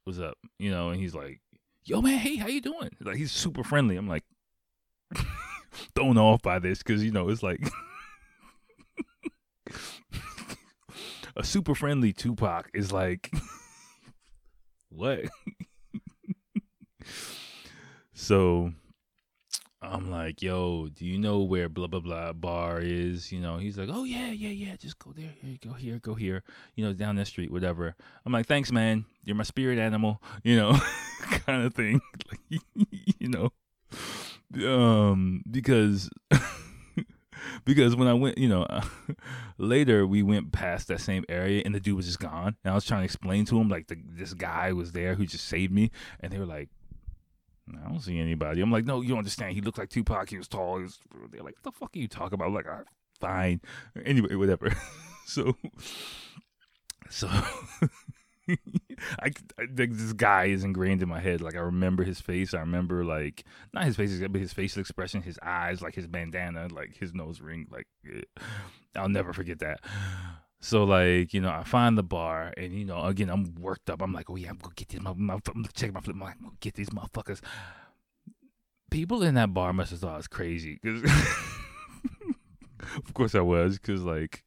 what's up? You know, and he's like, yo, man, hey, how you doing? Like, he's super friendly. I'm like, thrown off by this because, you know, it's like a super friendly Tupac is like, what? so I'm like, yo, do you know where blah blah blah bar is? You know, he's like, oh yeah, yeah, yeah, just go there, yeah, go here, go here, you know, down the street, whatever. I'm like, thanks, man, you're my spirit animal, you know, kind of thing, you know, um, because because when I went, you know, later we went past that same area and the dude was just gone, and I was trying to explain to him like the, this guy was there who just saved me, and they were like, I don't see anybody. I'm like, no, you don't understand. He looked like Tupac. He was tall. He was, they're like, what the fuck are you talking about? I'm like, fine. Anyway, whatever. so, so I, I this guy is ingrained in my head. Like I remember his face. I remember like not his face, but his facial expression, his eyes, like his bandana, like his nose ring. Like I'll never forget that. So like, you know, I find the bar and you know, again, I'm worked up. I'm like, oh yeah, I'm gonna get these I'm check my flip. I'm like, I'm gonna get these motherfuckers. People in that bar must have thought I was crazy because, of course, I was because like,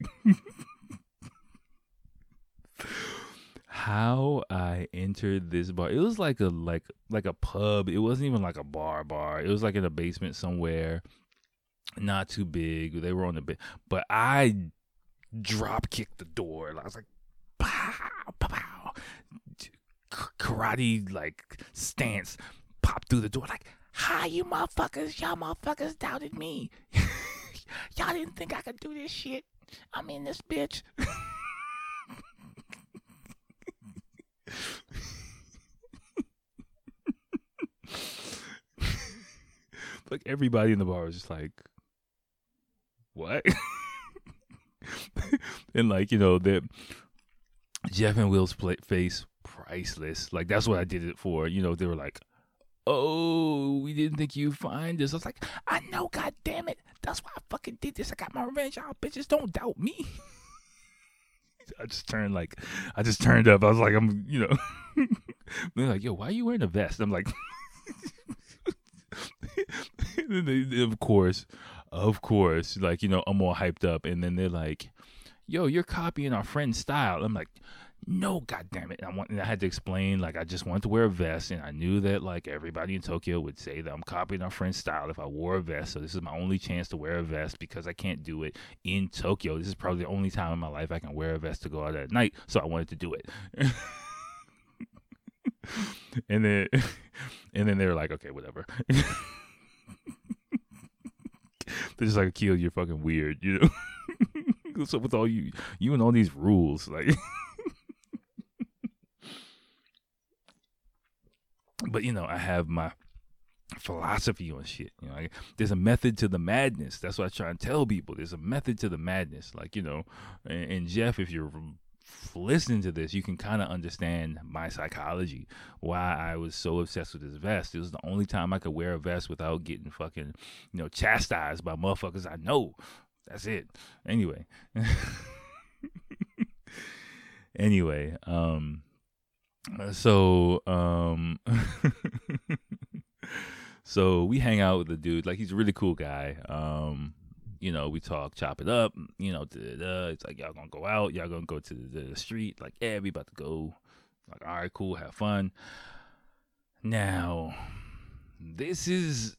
how I entered this bar. It was like a like like a pub. It wasn't even like a bar bar. It was like in a basement somewhere, not too big. They were on the bed, but I drop kicked the door. I was like, pow, pow, pow. Karate like stance, pop through the door like, hi, you motherfuckers. Y'all motherfuckers doubted me. Y'all didn't think I could do this shit. I'm in this bitch. like everybody in the bar was just like, what? and like you know that Jeff and Will's play, face priceless. Like that's what I did it for. You know they were like, "Oh, we didn't think you'd find this." I was like, "I know, god damn it, that's why I fucking did this. I got my revenge. Y'all bitches don't doubt me." I just turned like, I just turned up. I was like, I'm, you know, they're like, "Yo, why are you wearing a vest?" I'm like, they, of course, of course, like, you know, I'm all hyped up. And then they're like, yo, you're copying our friend's style. I'm like, no, goddamn it. I, want, and I had to explain, like, I just wanted to wear a vest. And I knew that, like, everybody in Tokyo would say that I'm copying our friend's style if I wore a vest. So this is my only chance to wear a vest because I can't do it in Tokyo. This is probably the only time in my life I can wear a vest to go out at night. So I wanted to do it. and then and then they were like, okay, whatever. They're just like, Akil, you're fucking weird, you know. What's up with all you, you and all these rules, like. but you know, I have my philosophy on shit. You know, there's a method to the madness. That's what I try and tell people. There's a method to the madness. Like you know, and, and Jeff, if you're listening to this, you can kind of understand my psychology, why I was so obsessed with this vest. It was the only time I could wear a vest without getting fucking, you know, chastised by motherfuckers I know. That's it. Anyway. anyway, um, so um, so we hang out with the dude. Like he's a really cool guy. Um, you know, we talk, chop it up. Mm, you know, it's like y'all gonna go out, y'all gonna go to the, the street. Like, yeah, we about to go. Like, all right, cool, have fun. Now, this is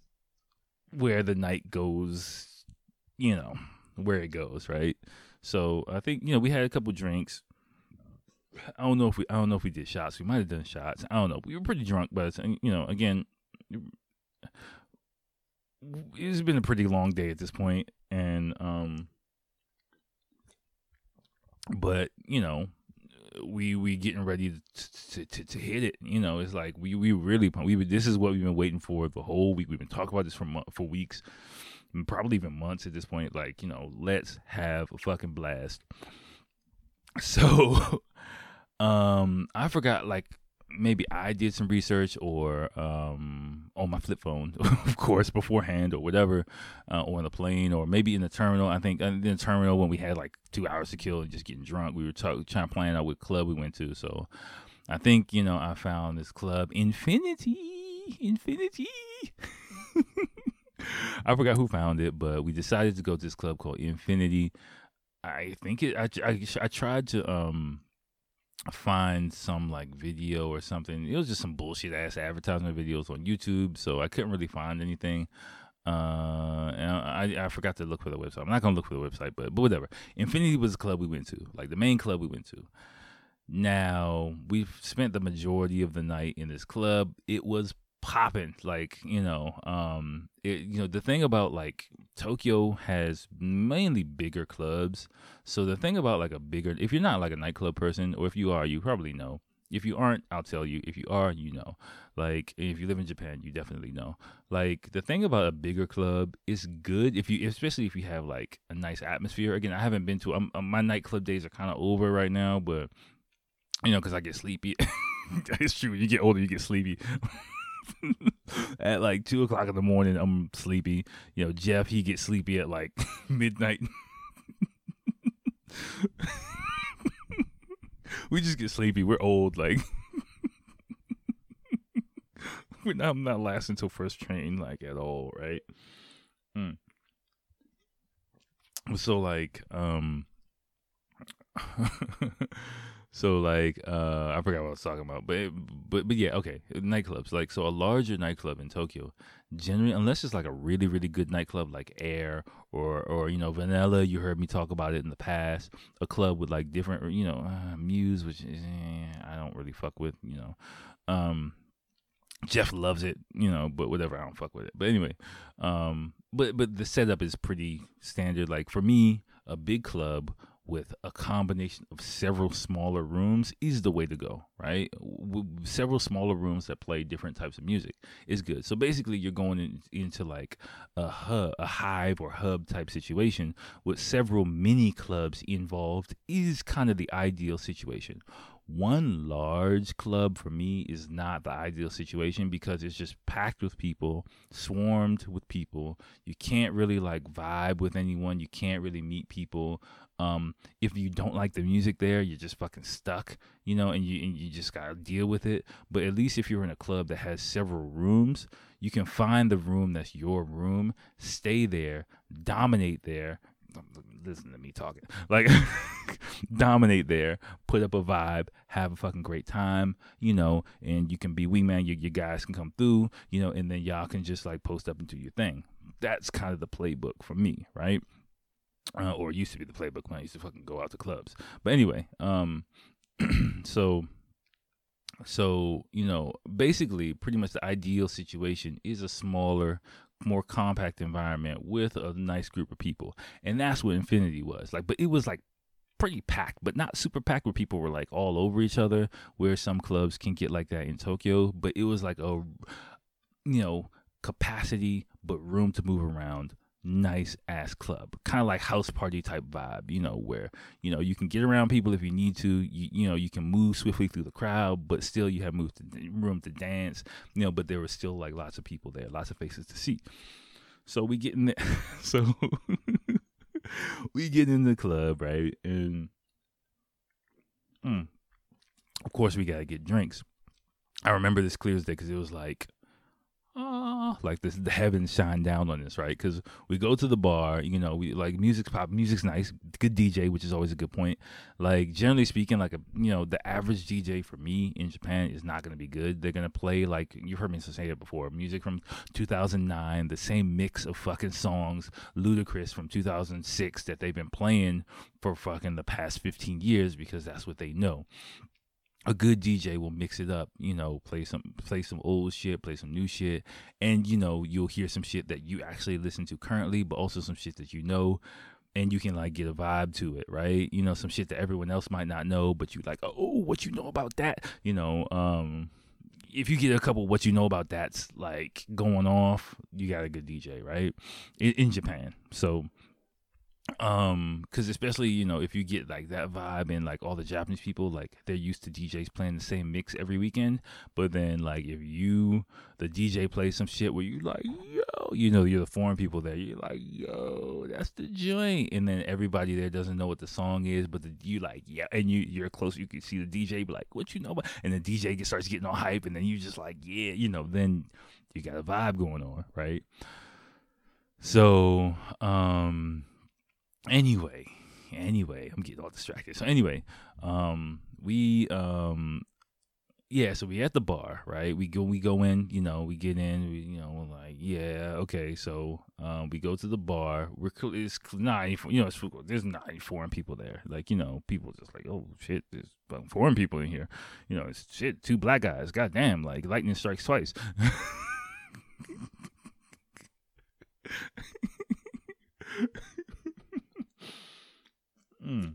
where the night goes. You know, where it goes, right? So I think you know we had a couple drinks. I don't know if we I don't know if we did shots. We might have done shots. I don't know. We were pretty drunk, but you know, again, it's been a pretty long day at this point, and um, but you know, we we getting ready to, to, to hit it. You know, it's like we we really we this is what we've been waiting for the whole week. We've been talking about this for for weeks, probably even months at this point. Like you know, let's have a fucking blast. So, um, I forgot like maybe I did some research or um, on my flip phone, of course, beforehand or whatever, uh, or on the plane or maybe in the terminal. I think in the terminal when we had like two hours to kill and just getting drunk, we were talk- trying to plan out what club we went to. So I think you know I found this club, Infinity, Infinity. I forgot who found it, but we decided to go to this club called Infinity. I think it. I, I, I tried to um find some like video or something. It was just some bullshit ass advertisement videos on YouTube, so I couldn't really find anything. Uh, and I, I forgot to look for the website. I'm not gonna look for the website, but but whatever. Infinity was the club we went to, like the main club we went to. Now we've spent the majority of the night in this club. It was popping like you know um it you know the thing about like tokyo has mainly bigger clubs. So the thing about like a bigger if you're not like a nightclub person or if you are you probably know. If you aren't i'll tell you. If you are you know. Like if you live in japan you definitely know. Like the thing about a bigger club is good if you especially if you have like a nice atmosphere. Again i haven't been to um, my nightclub days are kind of over right now but you know because i get sleepy. It's true you get older you get sleepy at like two o'clock in the morning. I'm sleepy. You know, Jeff he gets sleepy at like midnight. we just get sleepy. We're old. Like we're not, I'm not lasting until first train like at all, right? Mm. So like um so like uh I forgot what I was talking about, but but but yeah, okay. Nightclubs like so a larger nightclub in Tokyo, generally unless it's like a really really good nightclub like Air or or you know Vanilla, you heard me talk about it in the past. A club with like different you know uh, Muse, which eh, I don't really fuck with. You know, um, Jeff loves it, you know, but whatever, I don't fuck with it. But anyway, um, but but the setup is pretty standard. Like for me, a big club with a combination of several smaller rooms is the way to go, right? several smaller rooms that play different types of music is good. So basically, you're going in, into like a hub, a hive or hub type situation with several mini clubs involved is kind of the ideal situation one large club for me is not the ideal situation because it's just packed with people, swarmed with people. You can't really like vibe with anyone. You can't really meet people. Um, if you don't like the music there, you're just fucking stuck, you know, and you and you just gotta deal with it. But at least if you're in a club that has several rooms, you can find the room that's your room, stay there, dominate there, listen to me talking. Like dominate there, put up a vibe, have a fucking great time, you know, and you can be wingman, your, your guys can come through, you know, and then y'all can just like post up and do your thing. That's kind of the playbook for me, right? Uh, or used to be the playbook when I used to fucking go out to clubs. But anyway, um, so so you know basically pretty much the ideal situation is a smaller more compact environment with a nice group of people. And that's what Infinity was. Like, but it was like pretty packed, but not super packed where people were like all over each other, where some clubs can get like that in Tokyo. But it was like a, you know, capacity, but room to move around nice ass club. Kind of like house party type vibe you know where you know you can get around people if you need to. You, you know you can move swiftly through the crowd but still you have moved to, room to dance you know but there was still like lots of people there lots of faces to see. So we get in there so we get in the club right? And mm, of course we gotta get drinks. I remember this clear as day because it was like uh, like this the heavens shine down on us right? Because we go to the bar you know we like music's pop music's nice good dj which is always a good point. Like generally speaking like a you know the average dj for me in japan is not going to be good. They're going to play like you've heard me say it before music from 2009 the same mix of fucking songs ludacris from 2006 that they've been playing for fucking the past 15 years because that's what they know a good DJ will mix it up, you know, play some play some old shit, play some new shit, and you know, you'll hear some shit that you actually listen to currently, but also some shit that you know and you can like get a vibe to it, right? You know, some shit that everyone else might not know, but you like, "Oh, what you know about that?" You know, um if you get a couple what you know about that's like going off, you got a good DJ, right? In, in Japan. So um because especially you know if you get like that vibe and like all the japanese people like they're used to djs playing the same mix every weekend. But then like if you the dj plays some shit where you like yo you know you're the foreign people there you're like yo that's the joint. And then everybody there doesn't know what the song is but the, you like yeah and you you're close you can see the dj be like what you know about? And the dj get, starts getting all hype and then you just like yeah you know then you got a vibe going on right? So um anyway, anyway, I'm getting all distracted. So anyway, um, we um, yeah, so we at the bar, right? We go, we go in, you know, we get in, we, you know, we're like, yeah, okay. So, um, we go to the bar. We're it's ninety, you know, there's ninety foreign people there. Like, you know, people just like, oh shit, there's foreign people in here. You know, it's shit, two black guys. Goddamn, like lightning strikes twice. Mm.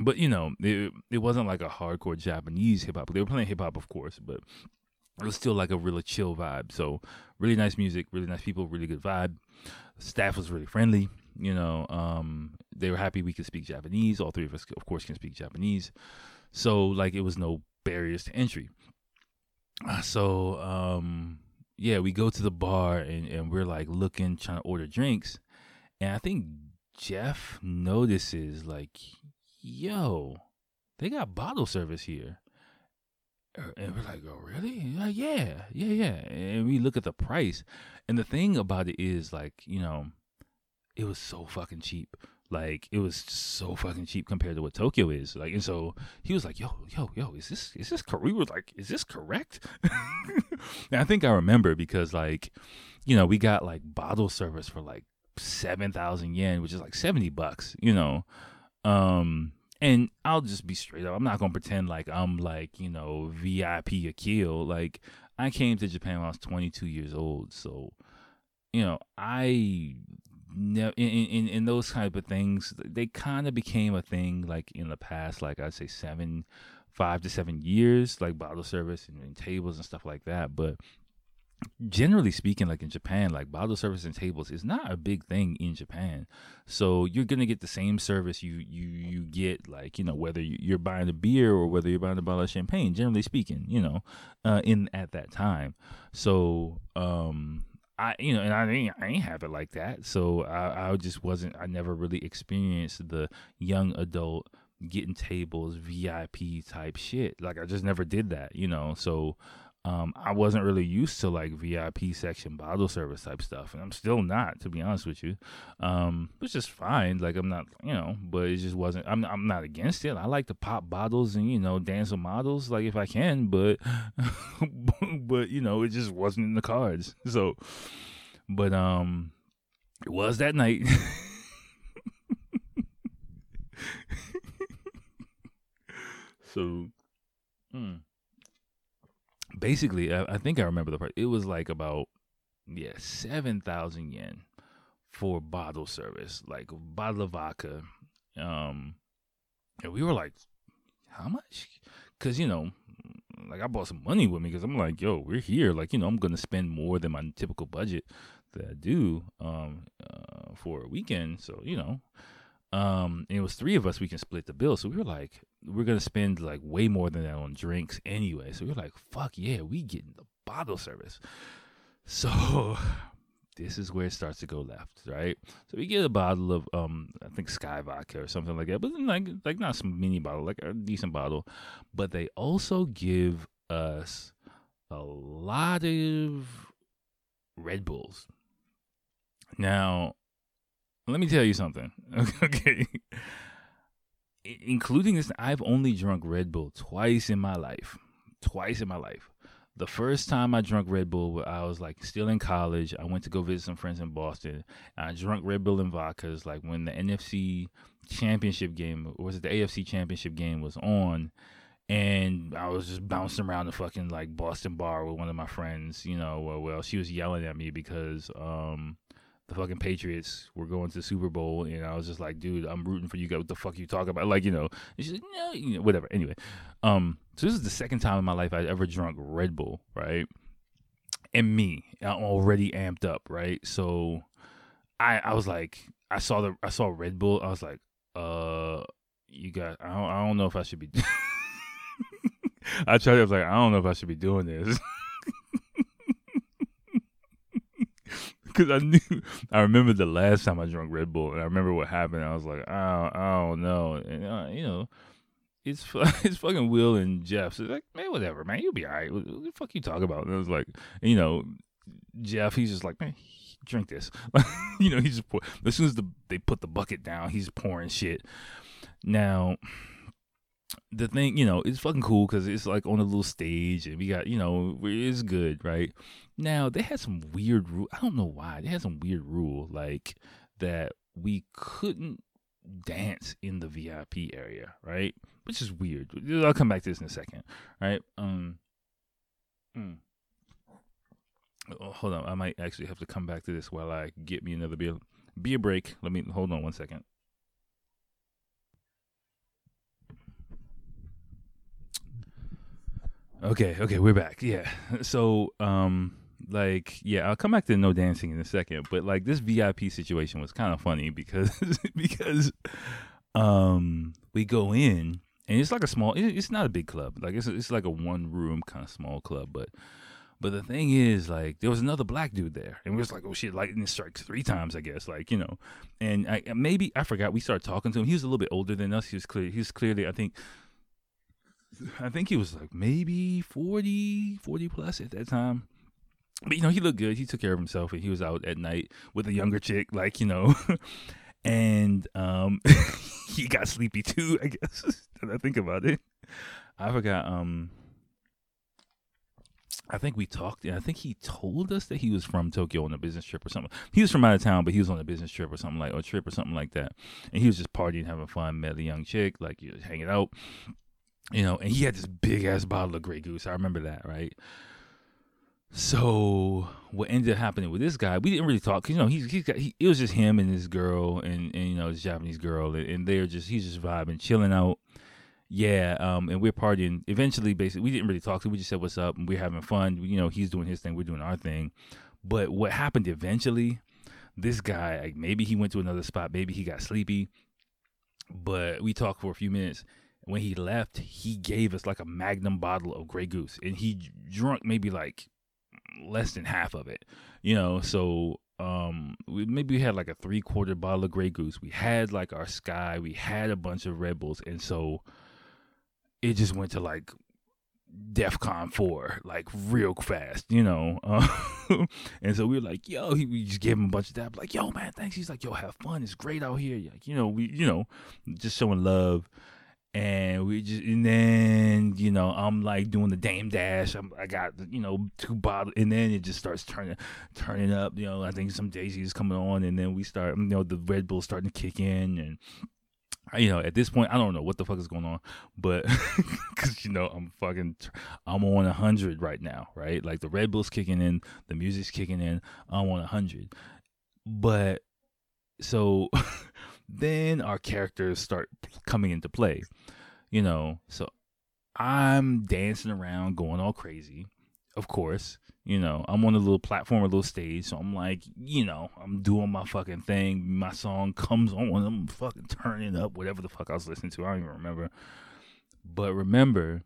But you know, it it wasn't like a hardcore Japanese hip hop. They were playing hip hop, of course, but it was still like a really chill vibe. So really nice music, really nice people, really good vibe. Staff was really friendly. You know, um, they were happy we could speak Japanese. All three of us, of course, can speak Japanese. So like, it was no barriers to entry. So um, yeah, we go to the bar and, and we're like looking, trying to order drinks, and I think Jeff notices like, yo, they got bottle service here. Er, and we're like, oh, really? Like, yeah, yeah, yeah. And we look at the price. And the thing about it is, like, you know, it was so fucking cheap. Like, it was so fucking cheap compared to what Tokyo is. Like, and so he was like, yo, yo, yo, is this, is this, correct? we were like, is this correct? and I think I remember because, like, you know, we got like bottle service for like seven thousand yen, which is like seventy bucks, you know. Um, and I'll just be straight up. I'm not gonna pretend like I'm like you know VIP Akil. Like I came to Japan when I was 22 years old, so you know I never in, in in those type of things. They kind of became a thing like in the past, like I'd say seven, five to seven years, like bottle service and, and tables and stuff like that. But generally speaking, like in Japan, like bottle service and tables is not a big thing in Japan. So you're gonna get the same service you you you get like you know whether you're buying a beer or whether you're buying a bottle of champagne. Generally speaking, you know, uh, in at that time. So um, I you know, and I ain't I ain't have it like that. So I I just wasn't. I never really experienced the young adult getting tables VIP type shit. Like I just never did that. You know, so um, I wasn't really used to like VIP section bottle service type stuff, and I'm still not, to be honest with you. Um, which is fine. Like I'm not, you know, but it just wasn't. I'm I'm not against it. I like to pop bottles and you know dance with models, like if I can, but but you know it just wasn't in the cards. So, but um, it was that night. so, hmm basically, I, I, think I remember the part. It was like about yeah seven thousand yen for bottle service, like bottle of vodka. Um, and we were like, how much? Because you know, like I bought some money with me because I'm like, yo, we're here. Like you know, I'm gonna spend more than my typical budget that I do um uh, for a weekend. So you know, um, it was three of us. We can split the bill. So we were like, we're gonna spend like way more than that on drinks anyway. So we are like, fuck yeah, we getting the bottle service. So this is where it starts to go left, right? So we get a bottle of um I think Skyy vodka or something like that, but like like not some mini bottle, like a decent bottle. But they also give us a lot of Red Bulls. Now, let me tell you something. okay. Including this, I've only drunk Red Bull twice in my life. Twice in my life. The first time I drank Red Bull, I was like still in college. I went to go visit some friends in Boston. I drank Red Bull and vodkas like when the NFC championship game, or was it the AFC championship game was on? and I was just bouncing around the fucking like Boston bar with one of my friends. You know, well, well she was yelling at me because um the fucking Patriots were going to the Super Bowl, and I was just like, dude, I'm rooting for you guys. What the fuck are you talking about? Like, you know, she's like, no, you know, whatever. Anyway, um, so this is the second time in my life I've ever drunk Red Bull, right? And me, I'm already amped up, right? So I I was like, I saw the I saw Red Bull, I was like, uh, you got, I don't, I don't know if I should be. I tried. I was like, I don't know if I should be doing this. Because I knew, I remember the last time I drank Red Bull, and I remember what happened. I was like, I don't, I don't know, and uh, you know, it's it's fucking Will and Jeff. So like, man, whatever, man, you'll be all right. What, what the fuck you talk about? And I was like, you know, Jeff, he's just like, man, drink this. you know, he's just pour, as soon as the they put the bucket down, he's pouring shit. Now the thing, you know, it's fucking cool because it's like on a little stage and we got, you know, it's good, right? Now they had some weird rule. I don't know why they had some weird rule like that we couldn't dance in the VIP area, right? Which is weird. I'll come back to this in a second, right? Um, mm. oh, hold on, I might actually have to come back to this while I get me another beer. Beer break. Let me hold on one second. Okay, okay, we're back. Yeah. So, um, like, yeah, I'll come back to no dancing in a second, but like this VIP situation was kind of funny because because um we go in and it's like a small it's not a big club. Like it's it's like a one room kind of small club, but but the thing is, like, there was another black dude there, and we was like, "Oh shit!" Lightning strikes three times, I guess. Like, you know, and I, maybe I forgot. We started talking to him. He was a little bit older than us. He was clear. He was clearly, I think, I think he was like maybe 40, 40 plus at that time. But you know, he looked good. He took care of himself and he was out at night with a younger chick, like, you know. and um he got sleepy too, I guess. When I think about it. I forgot um I think we talked. and I think he told us that he was from Tokyo on a business trip or something. He was from out of town, but he was on a business trip or something like, or trip or something like that. And he was just partying, having fun. Met a young chick, like was hanging out you know, and he had this big ass bottle of Grey Goose. I remember that, right? So what ended up happening with this guy, we didn't really talk. Cause, you know, he's he's got he, it was just him and this girl and and you know this Japanese girl, and, and they're just he's just vibing, chilling out. Yeah, um, and we're partying. Eventually, basically, we didn't really talk. So we just said what's up, and we're having fun. You know, he's doing his thing, we're doing our thing. But what happened eventually? This guy, like, maybe he went to another spot, maybe he got sleepy. But we talked for a few minutes when he left, he gave us like a magnum bottle of Grey Goose, and he drunk maybe like less than half of it. You know, so um, we maybe we had like a three quarter bottle of Grey Goose. We had like our Skyy, we had a bunch of Red Bulls, and so it just went to like DEFCON four, like real fast, you know. Uh, and so we were like, yo, he, we just gave him a bunch of that, like, yo, man, thanks. He's like, yo, have fun. It's great out here. Like, you know, we, you know, just showing love and we just and then you know I'm like doing the dame dash. I'm, I got you know two bottles, and then it just starts turning turning up. You know I think some daisies coming on, and then we start you know the Red Bull starting to kick in, and you know at this point I don't know what the fuck is going on, but because you know I'm fucking I'm on a hundred right now, right? Like the Red Bull's kicking in, the music's kicking in. I'm on a hundred, but so. then our characters start coming into play. You know, so I'm dancing around, going all crazy. Of course, you know, I'm on a little platform, a little stage, so I'm like, you know, I'm doing my fucking thing. My song comes on, I'm fucking turning up, whatever the fuck I was listening to. I don't even remember. But remember,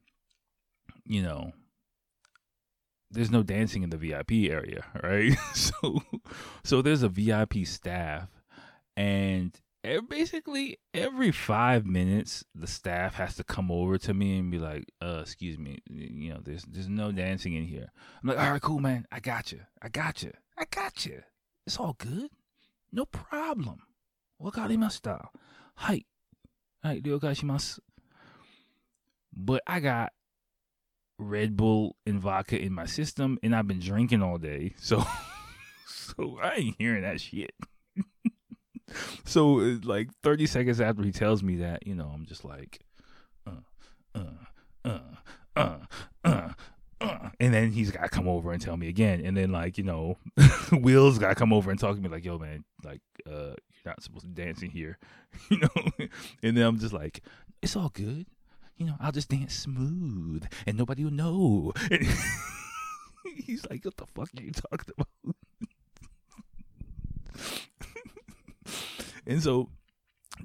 you know, there's no dancing in the VIP area, right? so so there's a VIP staff and basically every five minutes the staff has to come over to me and be like uh excuse me you know there's there's no dancing in here. I'm like all right cool man. I got you i got you i got you it's all good. No problem. Wakarimashita hi hi but i got red bull and vodka in my system and i've been drinking all day so so i ain't hearing that shit. so like 30 seconds after he tells me that, you know, I'm just like, uh, uh, uh, uh, uh, uh. And then he's got to come over and tell me again. And then, like, you know, Will's got to come over and talk to me, like, yo, man, like, uh, you're not supposed to dance in here, you know? And then I'm just like, it's all good. You know, I'll just dance smooth and nobody will know. And he's like, what the fuck are you talking about? And so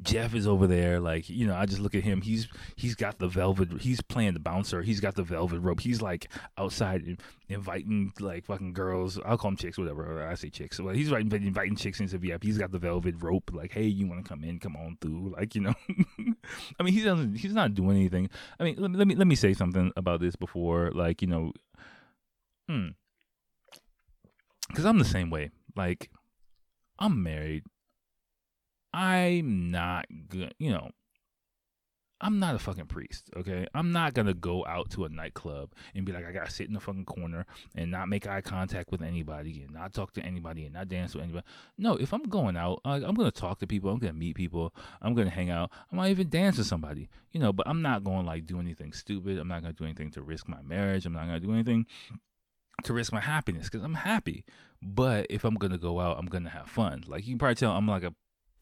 Jeff is over there, like you know. I just look at him. He's he's got the velvet. He's playing the bouncer. He's got the velvet rope. He's like outside inviting like fucking girls. I'll call them chicks, whatever. I say chicks. Well, he's right inviting chicks into VIP. He's got the velvet rope. Like, hey, you want to come in? Come on through. Like, you know. I mean, he doesn't. He's not doing anything. I mean, let me let me let me say something about this before. Like, you know, hmm. Because I'm the same way. Like, I'm married. I'm not good, you know. I'm not a fucking priest, okay? I'm not gonna go out to a nightclub and be like, I gotta sit in the fucking corner and not make eye contact with anybody and not talk to anybody and not dance with anybody. No, if I'm going out, I'm gonna talk to people, I'm gonna meet people, I'm gonna hang out, I might even dance with somebody, you know, but I'm not gonna like do anything stupid. I'm not gonna do anything to risk my marriage. I'm not gonna do anything to risk my happiness because I'm happy. But if I'm gonna go out, I'm gonna have fun. Like you can probably tell, I'm like a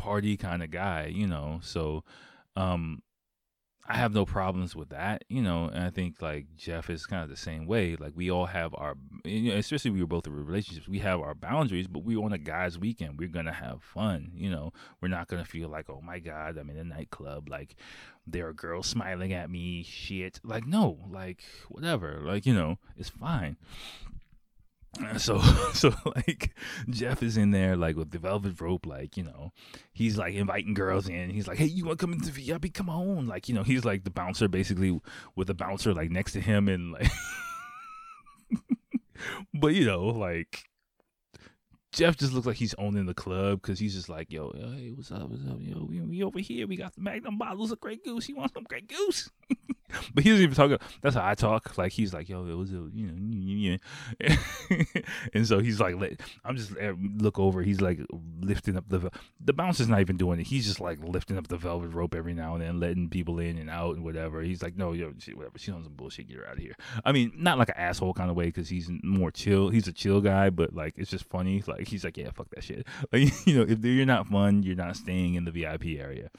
party kind of guy, you know. So um I have no problems with that, you know, and I think like Jeff is kind of the same way. Like we all have our, you know, especially we were both in relationships, we have our boundaries, but we're on a guy's weekend. We're gonna have fun, you know. We're not gonna feel like, oh my god, I'm in a nightclub, like there are girls smiling at me, shit. Like no, like whatever, like you know, it's fine. So so like Jeff is in there like with the velvet rope, like, you know, he's like inviting girls in. He's like, Hey, you wanna come into VIP? Come on. Like, you know, he's like the bouncer basically with the bouncer like next to him and like But you know, like Jeff just looks like he's owning the club because he's just like, yo, hey, what's up? What's up? Yo, we, we over here. We got the Magnum bottles of Grey Goose. You want some Grey Goose? but he doesn't even talk. That's how I talk. Like he's like, yo, it was you know, and so he's like, I'm just eh, look over. He's like lifting up the the bouncer's not even doing it. He's just like lifting up the velvet rope every now and then, letting people in and out and whatever. He's like, no, yo, she, whatever. She's on some bullshit. Get her out of here. I mean, not like an asshole kind of way because he's more chill. He's a chill guy, but like it's just funny. Like he's like, yeah, fuck that shit. Like you know, if you're not fun, you're not staying in the VIP area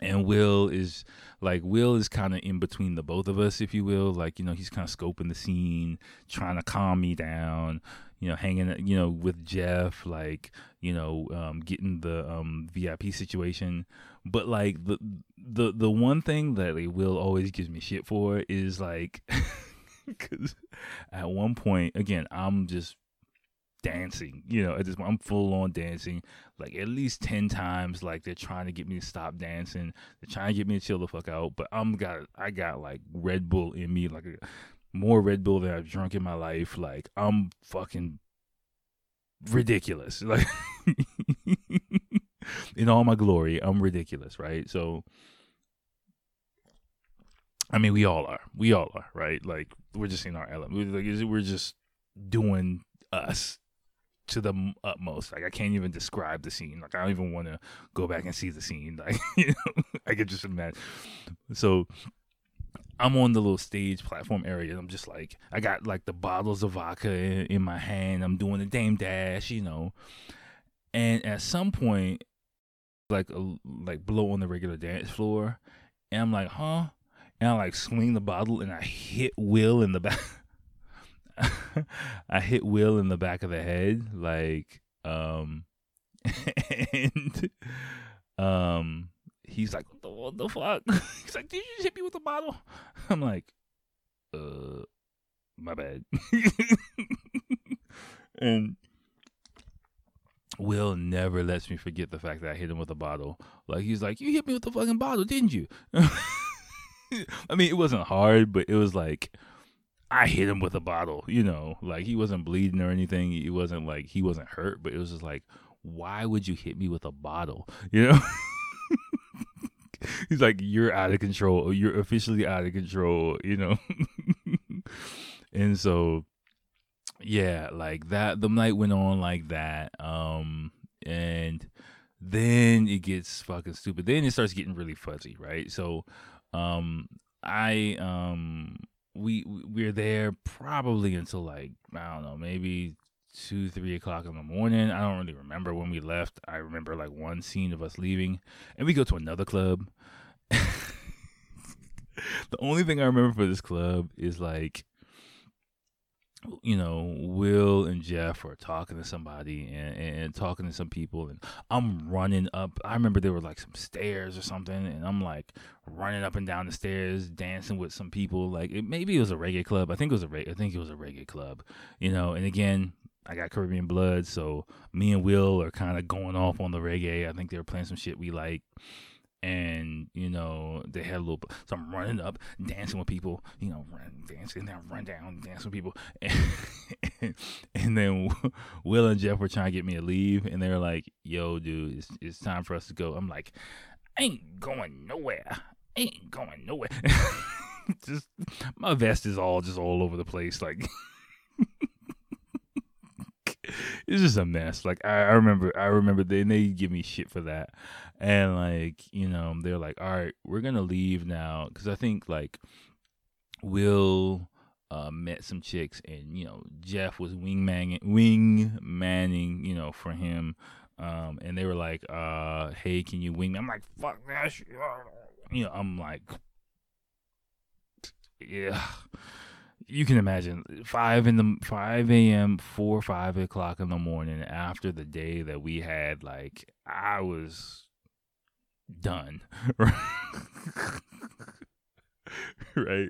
and Will is like Will is kind of in between the both of us, if you will. Like you know, he's kind of scoping the scene, trying to calm me down. You know, hanging you know with Jeff, like you know, um, getting the um, VIP situation. But like the the the one thing that like, Will always gives me shit for is like, because at one point, again, I'm just dancing. You know, at this point, I'm full on dancing like at least 10 times. Like they're trying to get me to stop dancing. They're trying to get me to chill the fuck out. But I'm got, I got like Red Bull in me, like more Red Bull than I've drunk in my life. Like I'm fucking ridiculous. Like in all my glory, I'm ridiculous, right? So, I mean, we all are. We all are, right? Like we're just in our element. We're, we're just doing us to the utmost. Like I can't even describe the scene. Like I don't even want to go back and see the scene. Like you know, I could just imagine. So I'm on the little stage platform area. I'm just like I got like the bottles of vodka in, in my hand. I'm doing the dame dash, you know. And at some point, like a, like blow on the regular dance floor, and I'm like, huh? And I like swing the bottle and I hit Will in the back. I hit Will in the back of the head, like, um, and um, he's like, what the, fuck? he's like, did you just hit me with a bottle? I'm like, uh, my bad. and Will never lets me forget the fact that I hit him with a bottle. Like he's like, "You hit me with the fucking bottle, didn't you?" I mean, it wasn't hard, but it was like I hit him with a bottle. You know, like he wasn't bleeding or anything. It wasn't like he wasn't hurt, but it was just like, why would you hit me with a bottle? You know. He's like, you're out of control. You're officially out of control. You know. and so yeah, like that the night went on like that. Um and then it gets fucking stupid. Then it starts getting really fuzzy, right? So um I um we we're there probably until like I don't know, maybe two, three o'clock in the morning. I don't really remember when we left. I remember like one scene of us leaving, and we go to another club. the only thing I remember for this club is like you know, Will and Jeff are talking to somebody and, and, talking to some people, and I'm running up. I remember there were like some stairs or something, and I'm like running up and down the stairs, dancing with some people. Like it, maybe it was a reggae club. I think it was a I think it was a reggae club, you know. And again, I got Caribbean blood, so me and Will are kind of going off on the reggae. I think they were playing some shit we like and you know they had a little so i'm running up dancing with people you know run dancing down run down dancing with people. And, and then will and jeff were trying to get me to leave and they were like yo dude it's, it's time for us to go. I'm like I ain't going nowhere. I ain't going nowhere. Just my vest is all just all over the place like it's just a mess. Like I, I remember, I remember they they give me shit for that, and like you know they're like, all right, we're gonna leave now because I think like Will uh, met some chicks, and you know Jeff was wing wing manning, you know, for him, um, and they were like, uh, hey, can you wing? Me? I'm like, fuck that shit. You know, I'm like, yeah you can imagine five in the five a.m. four five o'clock in the morning after the day that we had. Like I was done, right?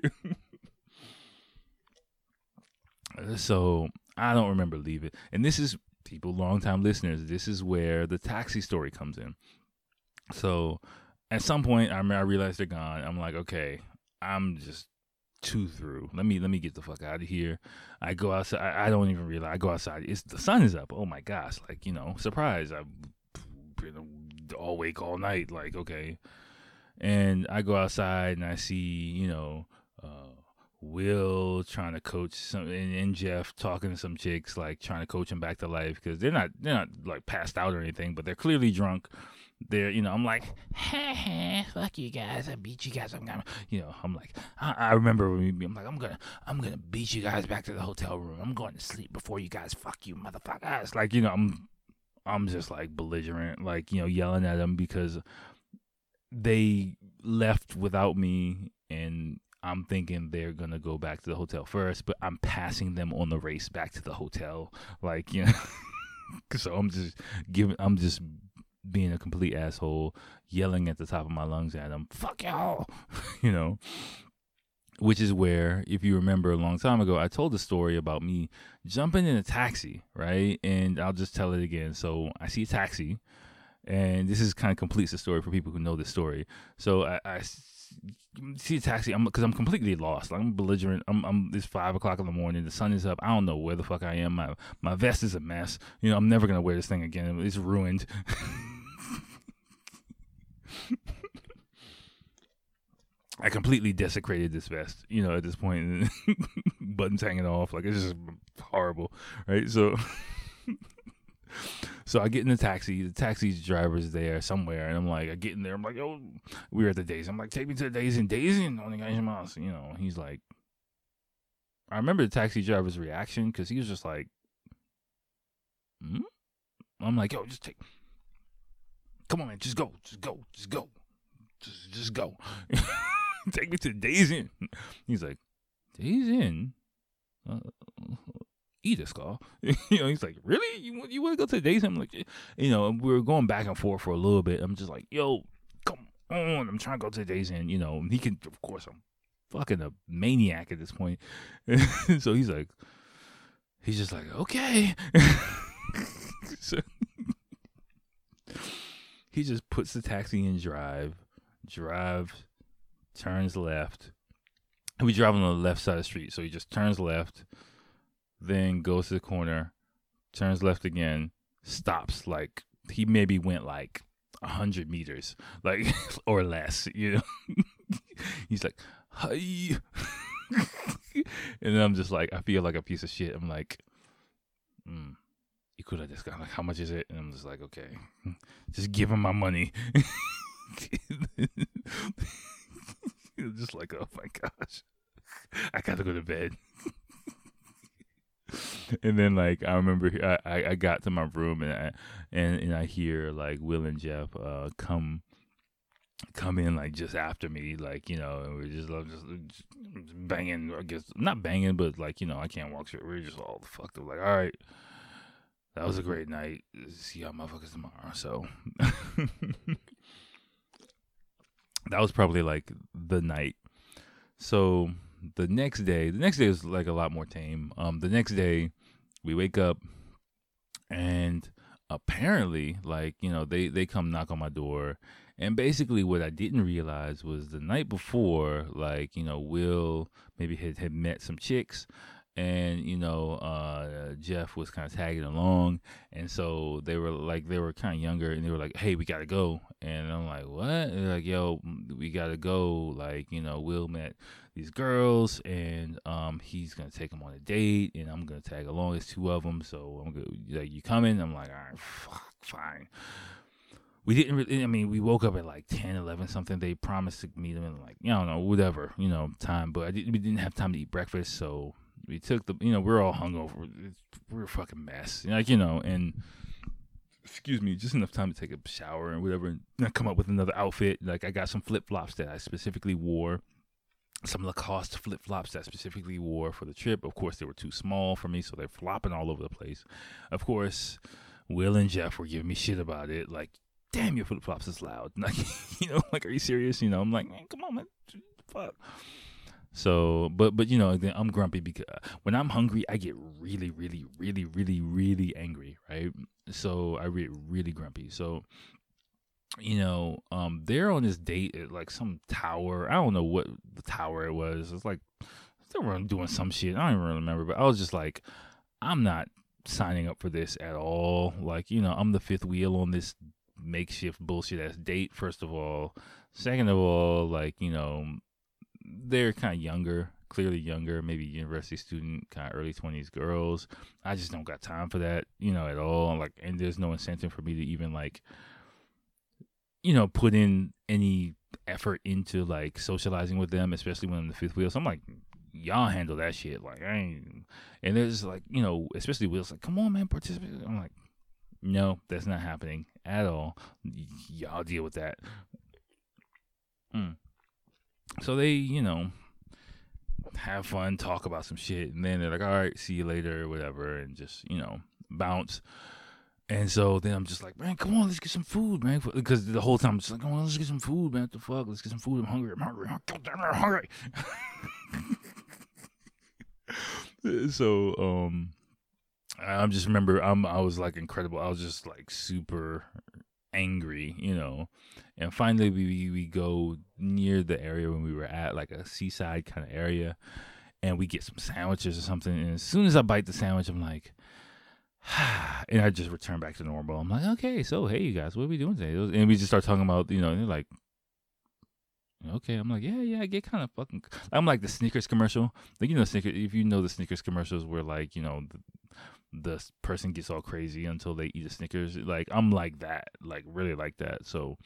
so I don't remember leaving, and this is people, longtime listeners. This is where the taxi story comes in. So at some point, I, I realized they're gone. I'm like, okay, I'm just two through. Let me let me get the fuck out of here. I go outside. I, I don't even realize. I go outside. It's the sun is up. Oh my gosh! Like you know, surprise! I've been all awake all night. Like okay, and I go outside and I see you know. Uh, Will trying to coach some and, and, Jeff talking to some chicks like trying to coach him back to life because they're not they're not like passed out or anything but they're clearly drunk there, you know, I'm like, hey, hey, fuck you guys, I beat you guys. I'm gonna, you know, I'm like, I, I remember when we, I'm like, I'm gonna, I'm gonna beat you guys back to the hotel room. I'm going to sleep before you guys. Fuck you, motherfuckers. Like, you know, I'm, I'm just like belligerent, like you know, yelling at them because they left without me, and I'm thinking they're gonna go back to the hotel first, but I'm passing them on the race back to the hotel, like you know. so I'm just giving, I'm just being a complete asshole, yelling at the top of my lungs at them, fuck y'all, you know. Which is where, if you remember a long time ago, I told the story about me jumping in a taxi, right? And I'll just tell it again. So I see a taxi, and this is kind of completes the story for people who know the story. So I, I see a taxi, I'm because I'm completely lost. Like I'm belligerent. I'm, I'm it's five o'clock in the morning. The sun is up. I don't know where the fuck I am. My my vest is a mess. You know, I'm never gonna wear this thing again. It's ruined. I completely desecrated this vest, you know, at this point, buttons hanging off, like it's just horrible, right? So, so I get in the taxi. The taxi driver's there somewhere, and I'm like, I get in there. I'm like, oh, we are at the Days. I'm like, take me to the Days and Days and on the guys, you know. He's like, I remember the taxi driver's reaction because he was just like, hmm? I'm like, yo, just take, come on, man, just go, just go, just go, just just go. Take me to the Days Inn. He's like, Days Inn? Uh, eat a skull. you know, he's like, really? You, you want to go to the Inn? I'm like, you know, we were going back and forth for a little bit. I'm just like, yo, come on. I'm trying to go to the Days Inn. You know, he can, of course, I'm fucking a maniac at this point. so he's like, he's just like, okay. so he just puts the taxi in drive, drive, turns left. We drive on the left side of the street, so he just turns left, then goes to the corner, turns left again, stops. Like he maybe went like a hundred meters, like or less, you know. He's like, hi. and then I'm just like, I feel like a piece of shit. I'm like, mm, you could have just gone like, how much is it? And I'm just like, okay, just give him my money. just like, oh my gosh, I gotta go to bed. and then like I remember I, I got to my room and I and, and I hear like Will and Jeff uh come come in like just after me like you know and we're just, just, just banging I guess not banging but like you know I can't walk straight. We're just all fucked up like all right that was a great night. See y'all motherfuckers tomorrow. So that was probably like the night. So the next day, the next day was like a lot more tame. Um, the next day, we wake up, and apparently, like you know, they they come knock on my door, and basically, what I didn't realize was the night before, like you know, Will maybe had had met some chicks, and you know uh, Jeff was kind of tagging along, and so they were like they were kind of younger, and they were like, "Hey, we gotta go," and I'm like, "What?" Like, "Yo, we gotta go." Like you know, Will met these girls, and um, he's gonna take them on a date, and I'm gonna tag along. It's two of them, so I'm gonna like, "You coming?" I'm like, "All right, fuck, fine." we didn't really, I mean, we woke up at like 10, 11 something. They promised to meet them in like, don't know, whatever, you know, time. But didn't, we didn't have time to eat breakfast. So we took the, you know, we're all hungover. We're a fucking mess, like you know, and excuse me, just enough time to take a shower and whatever, and come up with another outfit. Like I got some flip flops that I specifically wore, some Lacoste flip flops that I specifically wore for the trip. Of course, they were too small for me, so they're flopping all over the place. Of course, Will and Jeff were giving me shit about it, like. Damn, your flip flops is loud. Like, you know, like, are you serious? You know, I'm like, man, come on, man, fuck. So, but but you know, I'm grumpy because when I'm hungry, I get really, really, really, really, really angry, right? So I get really grumpy. So, you know, um, they're on this date at like some tower. I don't know what the tower it was. It's like they were doing some shit. I don't even remember, but I was just like, I'm not signing up for this at all. Like, you know, I'm the fifth wheel on this makeshift bullshit ass date. First of all, second of all, like you know they're kind of younger, clearly younger, maybe university student, kind of early 20s girls. I just don't got time for that, you know, at all. Like, and there's no incentive for me to even like, you know, put in any effort into like socializing with them, especially when I'm the fifth wheel. So I'm like, y'all handle that shit. Like, I ain't, and there's like, you know, especially Will's like, come on, man, participate. I'm like, no, that's not happening at all. Y- y'all deal with that. Mm. So they, you know, have fun, talk about some shit, and then they're like, "All right, see you later," whatever, and just you know bounce. And so then I'm just like, man, come on, let's get some food, man. Because the whole time I'm just like, come on, let's get some food, man. What the fuck? Let's get some food. I'm hungry. I'm hungry. I'm hungry. so um, I just remember I'm I was like incredible. I was just like super angry, you know. And finally, we we go near the area when we were at, like a seaside kind of area, and we get some sandwiches or something. And as soon as I bite the sandwich, I'm like, and I just return back to normal. I'm like, okay, so hey, you guys, what are we doing today? And we just start talking about, you know, like, okay. I'm like, yeah, yeah, I get kind of fucking. I'm like the Snickers commercial. Like, you know, Snickers. If you know the Snickers commercials, where like, you know, the, the person gets all crazy until they eat a Snickers. Like I'm like that, like really like that. So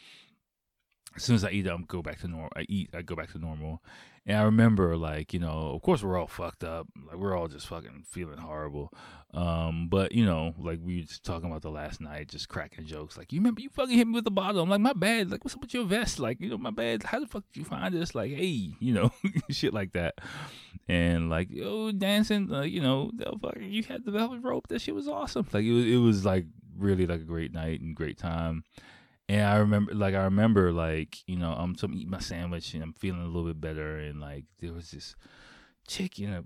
as soon as I eat, I'm go back to normal. I eat, I go back to normal. And I remember, like you know, of course we're all fucked up. Like we're all just fucking feeling horrible. Um, but you know, like we were just talking about the last night, just cracking jokes. Like you remember you fucking hit me with the bottle. I'm like my bad. Like what's up with your vest? Like you know my bad. How the fuck did you find this? Like hey, you know, shit like that. And like yo dancing, like you know, fucking you had the velvet rope. That shit was awesome. Like it was, it was like really like a great night and great time and I remember, like, I remember, like, you know, I'm some eat my sandwich and I'm feeling a little bit better, and like, there was this chick in a,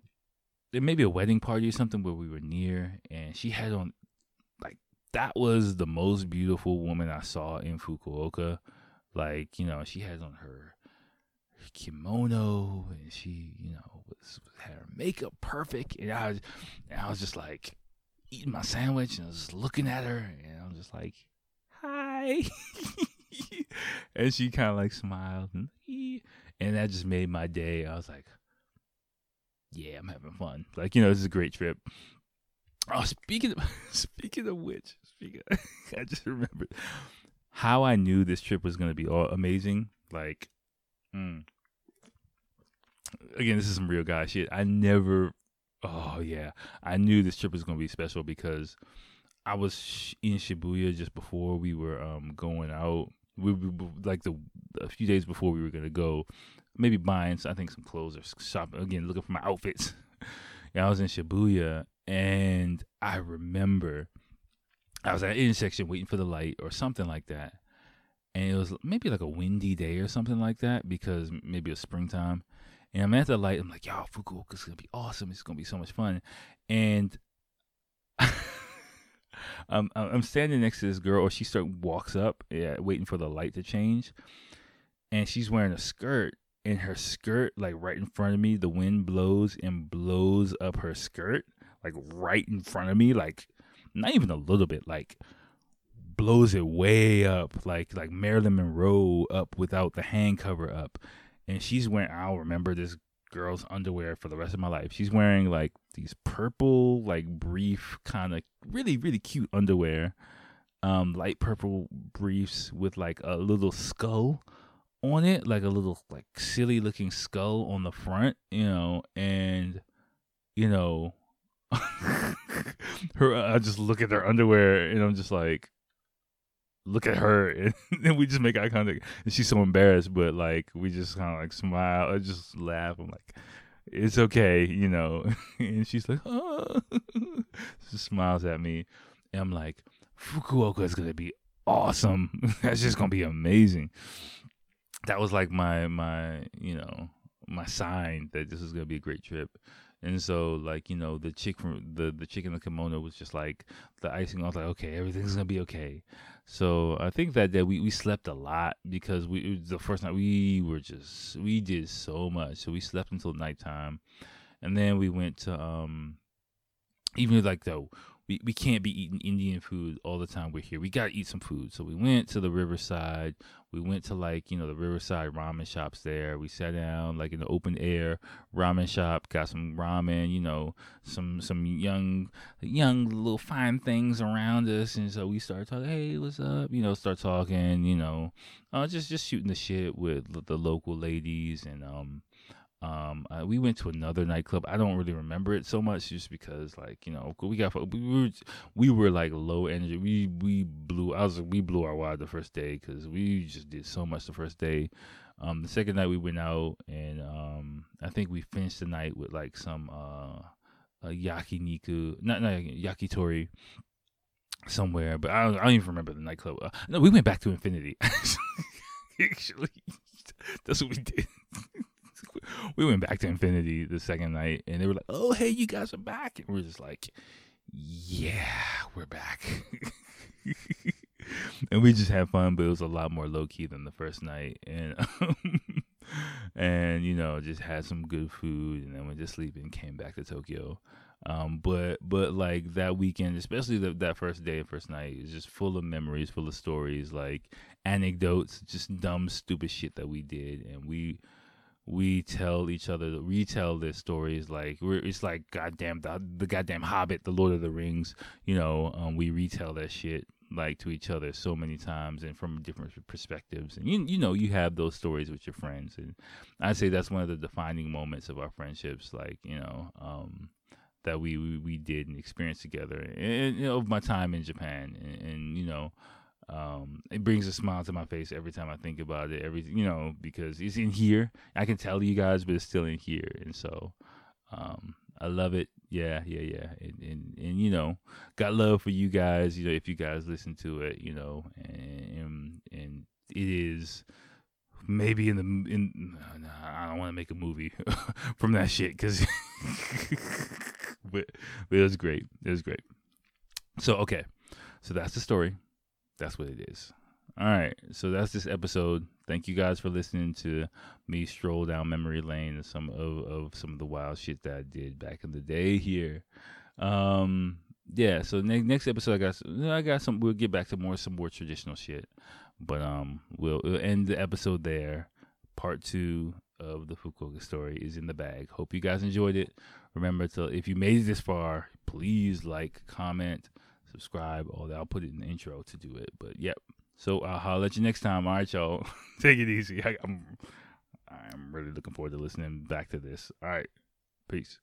there may be a wedding party or something where we were near, and she had on, like, that was the most beautiful woman I saw in Fukuoka. Like, you know, she had on her kimono, and she, you know, was had her makeup perfect, and I, was, and I was just like eating my sandwich, and I was looking at her, and I'm just like hi. and she kind of like smiled and, that just made my day. I was like, yeah, I'm having fun. Like, you know, this is a great trip. Oh, speaking of, speaking of which, speaking of, I just remembered how I knew this trip was going to be all amazing. Like, mm, again, this is some real guy shit. I never, oh yeah, I knew this trip was going to be special because I was in Shibuya just before we were um, going out. We, like the a few days before we were gonna go, maybe buying I think some clothes or shopping again, looking for my outfits. yeah, I was in Shibuya and I remember I was at an intersection waiting for the light or something like that. And it was maybe like a windy day or something like that because maybe it's springtime. And I'm at the light. I'm like, yo, Fukuoka's gonna be awesome. It's gonna be so much fun. And um, I'm standing next to this girl, or she start walks up, yeah, waiting for the light to change, and she's wearing a skirt, and her skirt, like right in front of me, the wind blows and blows up her skirt, like right in front of me, like not even a little bit, like blows it way up, like like Marilyn Monroe up without the hand cover up, and she's wearing. I'll remember this girl's underwear for the rest of my life. She's wearing like these purple, like brief, kind of really, really cute underwear. Um, light purple briefs with like a little skull on it, like a little like silly looking skull on the front, you know, and you know, her. I just look at her underwear and I'm just like, look at her and then we just make eye contact. And she's so embarrassed but like we just kind of like smile or just laugh. I'm like it's okay you know? And she's like oh she smiles at me. And i'm like fukuoka is gonna be awesome. That's just gonna be amazing. That was like my my you know my sign that this is gonna be a great trip and so, like you know, the chick from the the chick in the kimono was just like the icing. I was like, okay, everything's gonna be okay. So I think that that we we slept a lot because we the first night we were just we did so much. So we slept until nighttime, and then we went to um even like though we, we can't be eating Indian food all the time we're here. We gotta eat some food. So we went to the riverside. We went to like, you know, the riverside ramen shops there. We sat down like in the open air ramen shop, got some ramen, you know, some some young young little fine things around us. And so we started talking, hey, what's up? You know, start talking, you know, uh, just just shooting the shit with the local ladies and um um, uh, we went to another nightclub. I don't really remember it so much, just because like you know we got we were we were like low energy. We we blew. I was we blew our wad the first day because we just did so much the first day. Um, the second night we went out and um, I think we finished the night with like some uh, uh yakiniku, not not yakitori somewhere, but I don't, I don't even remember the nightclub. Uh, no, we went back to Infinity. Actually, that's what we did we went back to Infinity the second night, and they were like, "Oh, hey, you guys are back," and we are just like, "Yeah, we're back." and we just had fun, but it was a lot more low key than the first night, and and you know, just had some good food, and then went to sleep and came back to Tokyo. Um, but but like that weekend, especially the, that first day and first night, is just full of memories, full of stories, like anecdotes, just dumb, stupid shit that we did, and we we tell each other, we retell their stories. Like we're, it's like goddamn the, the goddamn Hobbit, the Lord of the Rings. You know, um, we retell that shit like to each other so many times and from different perspectives. And you you know you have those stories with your friends, and I'd say that's one of the defining moments of our friendships. Like you know. Um, that we, we, we did and experienced together, and, and you know, of my time in Japan, and, and you know, um, it brings a smile to my face every time I think about it. Every you know because it's in here. I can tell you guys, but it's still in here, and so um, I love it. Yeah, yeah, yeah, and, and, and you know, got love for you guys. You know, if you guys listen to it, you know, and and it is maybe in the in I don't want to make a movie from that shit because but, but it was great. It was great. So okay, so that's the story. That's what it is. All right, so that's this episode. Thank you guys for listening to me stroll down memory lane and some of, of some of the wild shit that I did back in the day here. Um, yeah. So ne- next episode, I got I got some. We'll get back to more some more traditional shit, but um, we'll, we'll end the episode there. Part two of the Fukuoka story is in the bag. Hope you guys enjoyed it. Remember to if you made it this far, please like, comment, subscribe, all that. I'll put it in the intro to do it. But yep. So I'll let you next time. All right, y'all. Take it easy. I, I'm I'm really looking forward to listening back to this. All right. Peace.